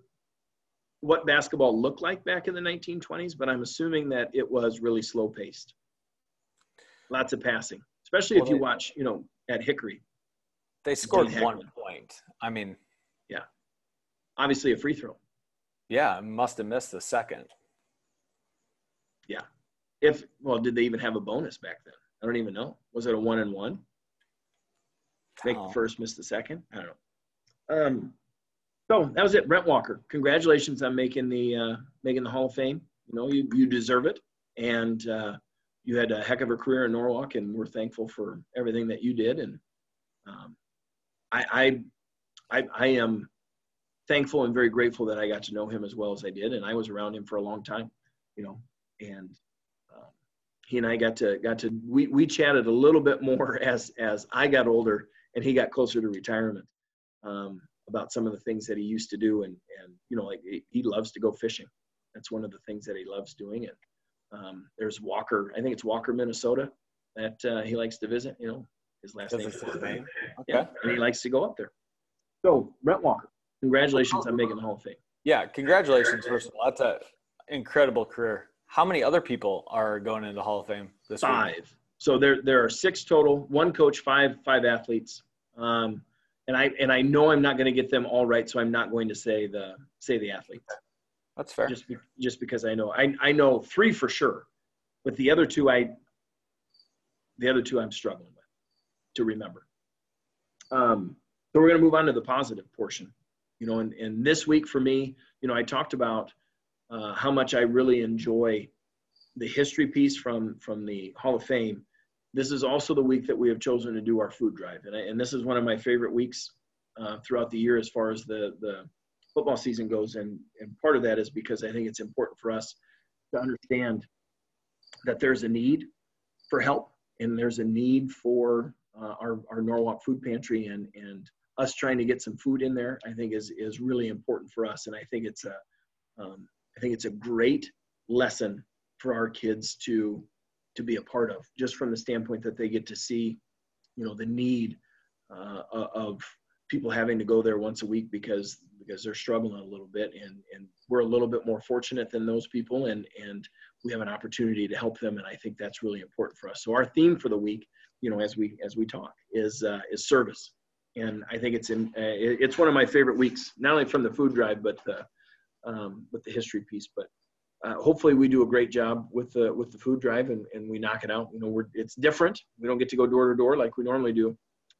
what basketball looked like back in the 1920s, but I'm assuming that it was really slow paced. Lots of passing, especially if you they- watch, you know, at Hickory. They scored one point. I mean, yeah. Obviously, a free throw. yeah, must have missed the second. Yeah. If well, did they even have a bonus back then? I don't even know. Was it a one and one? Make Oh. the first, miss the second. I don't know. Um, so that was it. Brent Walker, congratulations on making the uh, making the Hall of Fame. You know, you you deserve it, and uh, you had a heck of a career in Norwalk, and we're thankful for everything that you did. And um, I, I I I am thankful and very grateful that I got to know him as well as I did, and I was around him for a long time. You know, and um, he and I got to got to we we chatted a little bit more as as I got older and he got closer to retirement um, about some of the things that he used to do and and you know like he, he loves to go fishing. That's one of the things that he loves doing. And um, there's Walker, I think it's Walker, Minnesota, that uh, he likes to visit. You know, his last Because name. it's his name. Okay. Yeah, and he likes to go up there. So Brent Walker, congratulations on making the Hall of Fame. Yeah, congratulations, first of all. That's an incredible career. How many other people are going into the Hall of Fame this week? five. So there there are six total. One coach, five five athletes. Um, and I and I know I'm not going to get them all right, so I'm not going to say the say the athletes That's fair. just be, just because I know I I know three for sure, but the other two I the other two I'm struggling with to remember. Um, so we're going to move on to the positive portion, you know, and, and this week for me, you know, I talked about uh, how much I really enjoy the history piece from from the Hall of Fame. This is also the week that we have chosen to do our food drive, and I, and this is one of my favorite weeks uh, throughout the year as far as the the football season goes, and and part of that is because I think it's important for us to understand that there's a need for help, and there's a need for uh, our our Norwalk food pantry, and and us trying to get some food in there. I think is is really important for us, and I think it's a um, I think it's a great lesson for our kids to to be a part of, just from the standpoint that they get to see, you know, the need uh, of people having to go there once a week because because they're struggling a little bit, and and we're a little bit more fortunate than those people, and and we have an opportunity to help them, and I think that's really important for us. So our theme for the week, you know, as we as we talk, is uh, is service, and I think it's in uh, it's one of my favorite weeks, not only from the food drive, but the um, with the history piece, but uh, hopefully we do a great job with the with the food drive and, and we knock it out. You know, we're it's different. We don't get to go door to door like we normally do,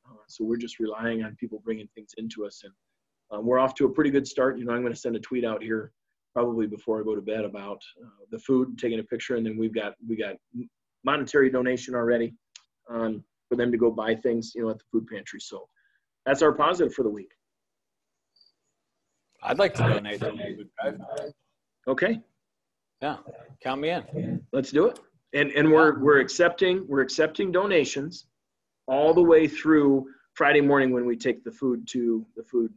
uh, so we're just relying on people bringing things into us, and um, we're off to a pretty good start. You know, I'm going to send a tweet out here probably before I go to bed about uh, the food, taking a picture, and then we've got we got monetary donation already um, for them to go buy things, you know, at the food pantry. So that's our positive for the week. I'd like to donate the. Okay. Yeah, count me in. Let's do it. And and we're we're accepting we're accepting donations all the way through Friday morning when we take the food to the food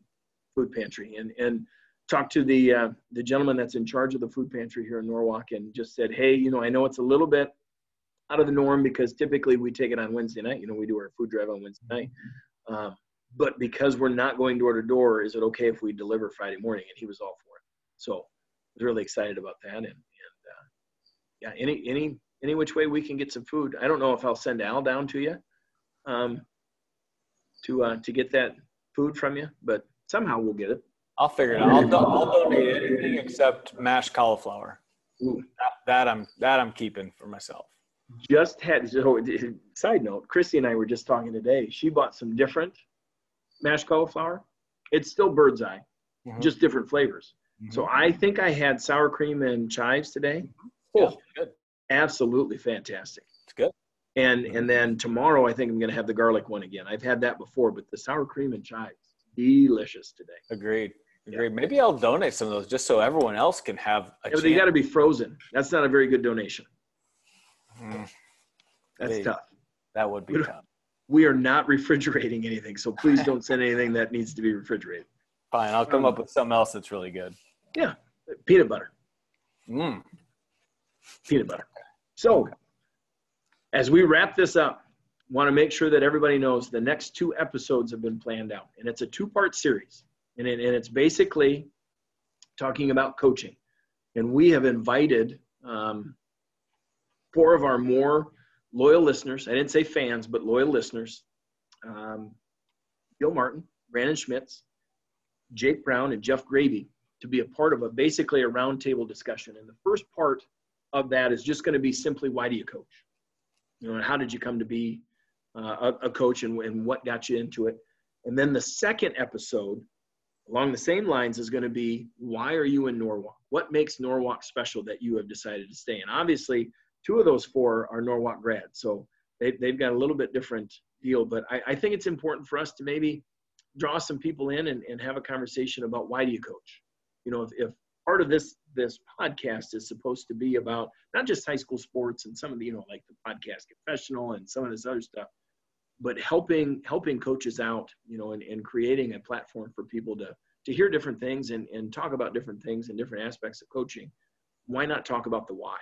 food pantry and and talk to the uh, the gentleman that's in charge of the food pantry here in Norwalk and just said, hey, you know, I know it's a little bit out of the norm because typically we take it on Wednesday night. You know, we do our food drive on Wednesday night. Um, but because we're not going door to door, is it okay if we deliver Friday morning? And he was all for it. So I was really excited about that. And, yeah, any any any which way we can get some food. I don't know if I'll send Al down to you um, to uh, to get that food from you, but somehow we'll get it. I'll figure it out. I'll, do- I'll donate anything except mashed cauliflower. Ooh. That, that I'm that I'm keeping for myself. just had so side note christy and i were just talking today she bought some different mashed cauliflower it's still bird's eye Mhm. just different flavors Mm-hmm. so i think i had sour cream and chives today Yeah, oh good. absolutely fantastic It's good. and and then tomorrow i think i'm going to have the garlic one again i've had that before but the sour cream and chives delicious today Agreed. Agreed. Maybe I'll donate some of those just so everyone else can have a yeah, but they got to be frozen that's not a very good donation Mm, that's tough that would be We tough. we are not refrigerating anything so please don't send anything that needs to be refrigerated Fine. I'll come Um, up with something else that's really good. Yeah, peanut butter Mm. Peanut butter. So, as we wrap this up, want to make sure that everybody knows the next two episodes have been planned out, and it's a two-part series, and, it, and it's basically talking about coaching, and we have invited um, four of our more loyal listeners. I didn't say fans, but loyal listeners: um, Bill Martin, Brandon Schmitz, Jake Brown, and Jeff Gravy to be a part of a basically a roundtable discussion. And the first part of that is just going to be simply why do you coach? You know, how did you come to be uh, a, a coach and, and what got you into it? And then the second episode, along the same lines, is going to be why are you in Norwalk? What makes Norwalk special that you have decided to stay? And obviously, two of those four are Norwalk grads, so they, they've got a little bit different deal. But I, I think it's important for us to maybe draw some people in and, and have a conversation about why do you coach? You know, if, if part of this this podcast is supposed to be about not just high school sports and some of the you know like the podcast confessional and some of this other stuff but helping helping coaches out you know and, and creating a platform for people to to hear different things and, and talk about different things and different aspects of coaching. Why not talk about the why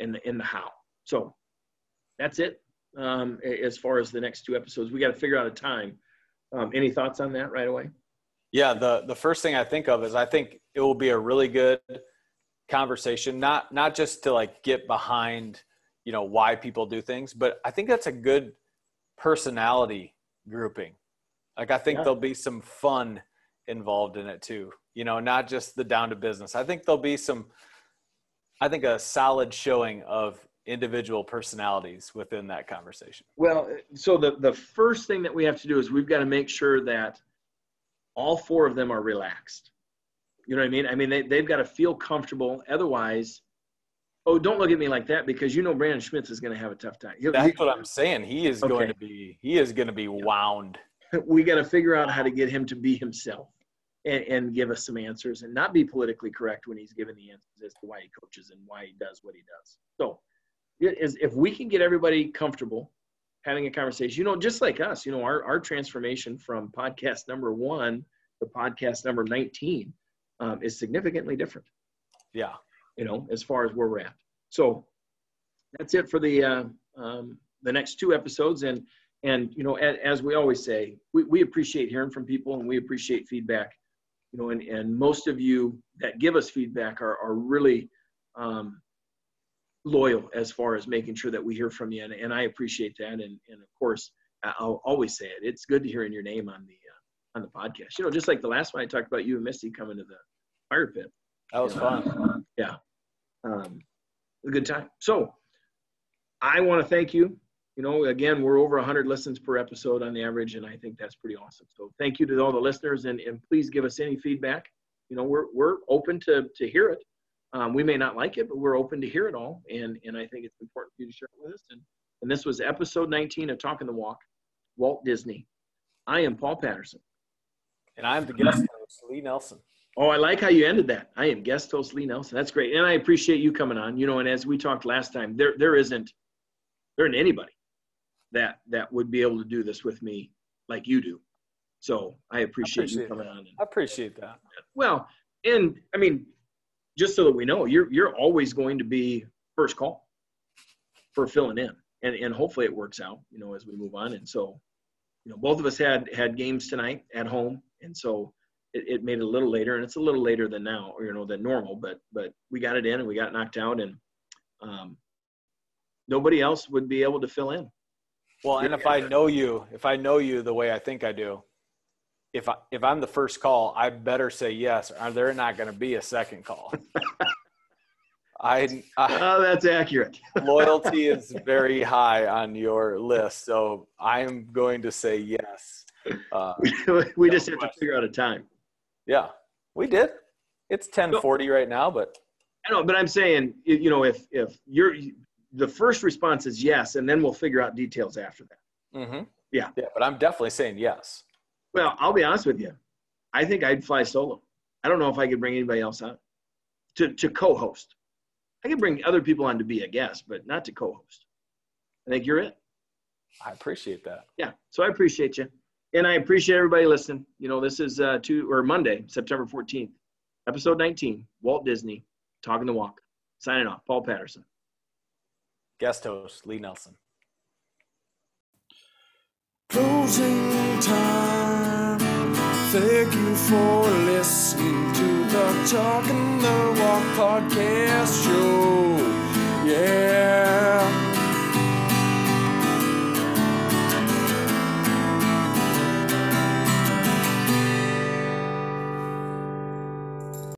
and the and the how? So that's it um, as far as the next two episodes. We got to figure out a time. Um, any thoughts on that right away? Yeah, the the first thing I think of is I think it will be a really good conversation, not not just to like get behind, you know, why people do things, but I think that's a good personality grouping. Like I think Yeah. there'll be some fun involved in it too. You know, not just the down to business. I think there'll be some I think a solid showing of individual personalities within that conversation. Well, so the, the first thing that we have to do is we've got to make sure that all four of them are relaxed. You know what I mean? I mean, they, they've got to feel comfortable. Otherwise, oh, don't look at me like that because you know Brandon Schmitz is going to have a tough time. He'll- That's what I'm saying. He is Okay. going to be he is going to be wound. we got to figure out how to get him to be himself and, and give us some answers and not be politically correct when he's giving the answers as to why he coaches and why he does what he does. So, is if we can get everybody comfortable having a conversation, you know, just like us, you know, our, our transformation from podcast number one to podcast number 19 um, is significantly different Yeah. you know, as far as where we're at. So that's it for the uh, um, the next two episodes. And and you know, as, as we always say, we, we appreciate hearing from people and we appreciate feedback. You know, and, and most of you that give us feedback are are really um, loyal as far as making sure that we hear from you. And, and I appreciate that. And and of course, I'll always say it. It's good to hearing your name on the on the podcast. You know, just like the last one I talked about you and Misty coming to the fire pit That was fun. Yeah. Um, a good time. So I want to thank you. You know, again, we're over 100 listens per episode on the average, and I think that's pretty awesome. So thank you to all the listeners, and, and please give us any feedback. You know, we're, we're open to, to hear it. Um, we may not like it, but we're open to hear it all, and, and I think it's important for you to share it with us. And, and this was episode 19 of Talking the Walk, Walt Disney. I am Paul Patterson. And I'm the guest host, Lee Nelson. Oh, I like how you ended that. I am guest host Lee Nelson. That's great, and I appreciate you coming on. You know, and as we talked last time, there there isn't there isn't anybody that that would be able to do this with me like you do. So I appreciate, you appreciate coming that. on. And, I appreciate that. well, and I mean, just so that we know, you're you're always going to be first call for filling in, and and hopefully it works out. You know, as we move on, and so you know, both of us had had games tonight at home, and so it, it made it a little later, and it's a little later than now, or you know, than normal. But but we got it in, and we got knocked out, and um, nobody else would be able to fill in. Well, and if I know you, if I know you the way I think I do, if I if I'm the first call, I better say yes, or there not going to be a second call. I, I Oh, that's accurate. loyalty is very high on your list, so I'm going to say yes. Uh, we just have to figure out a time. yeah, we did. It's 10:40 right now, but I know, but I'm saying, you you know, if if you're the first response is yes, and then we'll figure out details after that. mm-hmm. Yeah. yeah. But I'm definitely saying yes. Well, I'll be honest with you. I think I'd fly solo. I don't know if I could bring anybody else on to to co-host. I could bring other people on to be a guest, but not to co-host. I think you're it. I appreciate that. Yeah. So I appreciate you. And I appreciate everybody listening. You know, this is uh two or Monday, September 14th, episode 19, Walt Disney, Talking the Walk. Signing off, Paul Patterson. Guest host Lee Nelson. Closing time. Thank you for listening to the Talking the Walk podcast show. Yeah.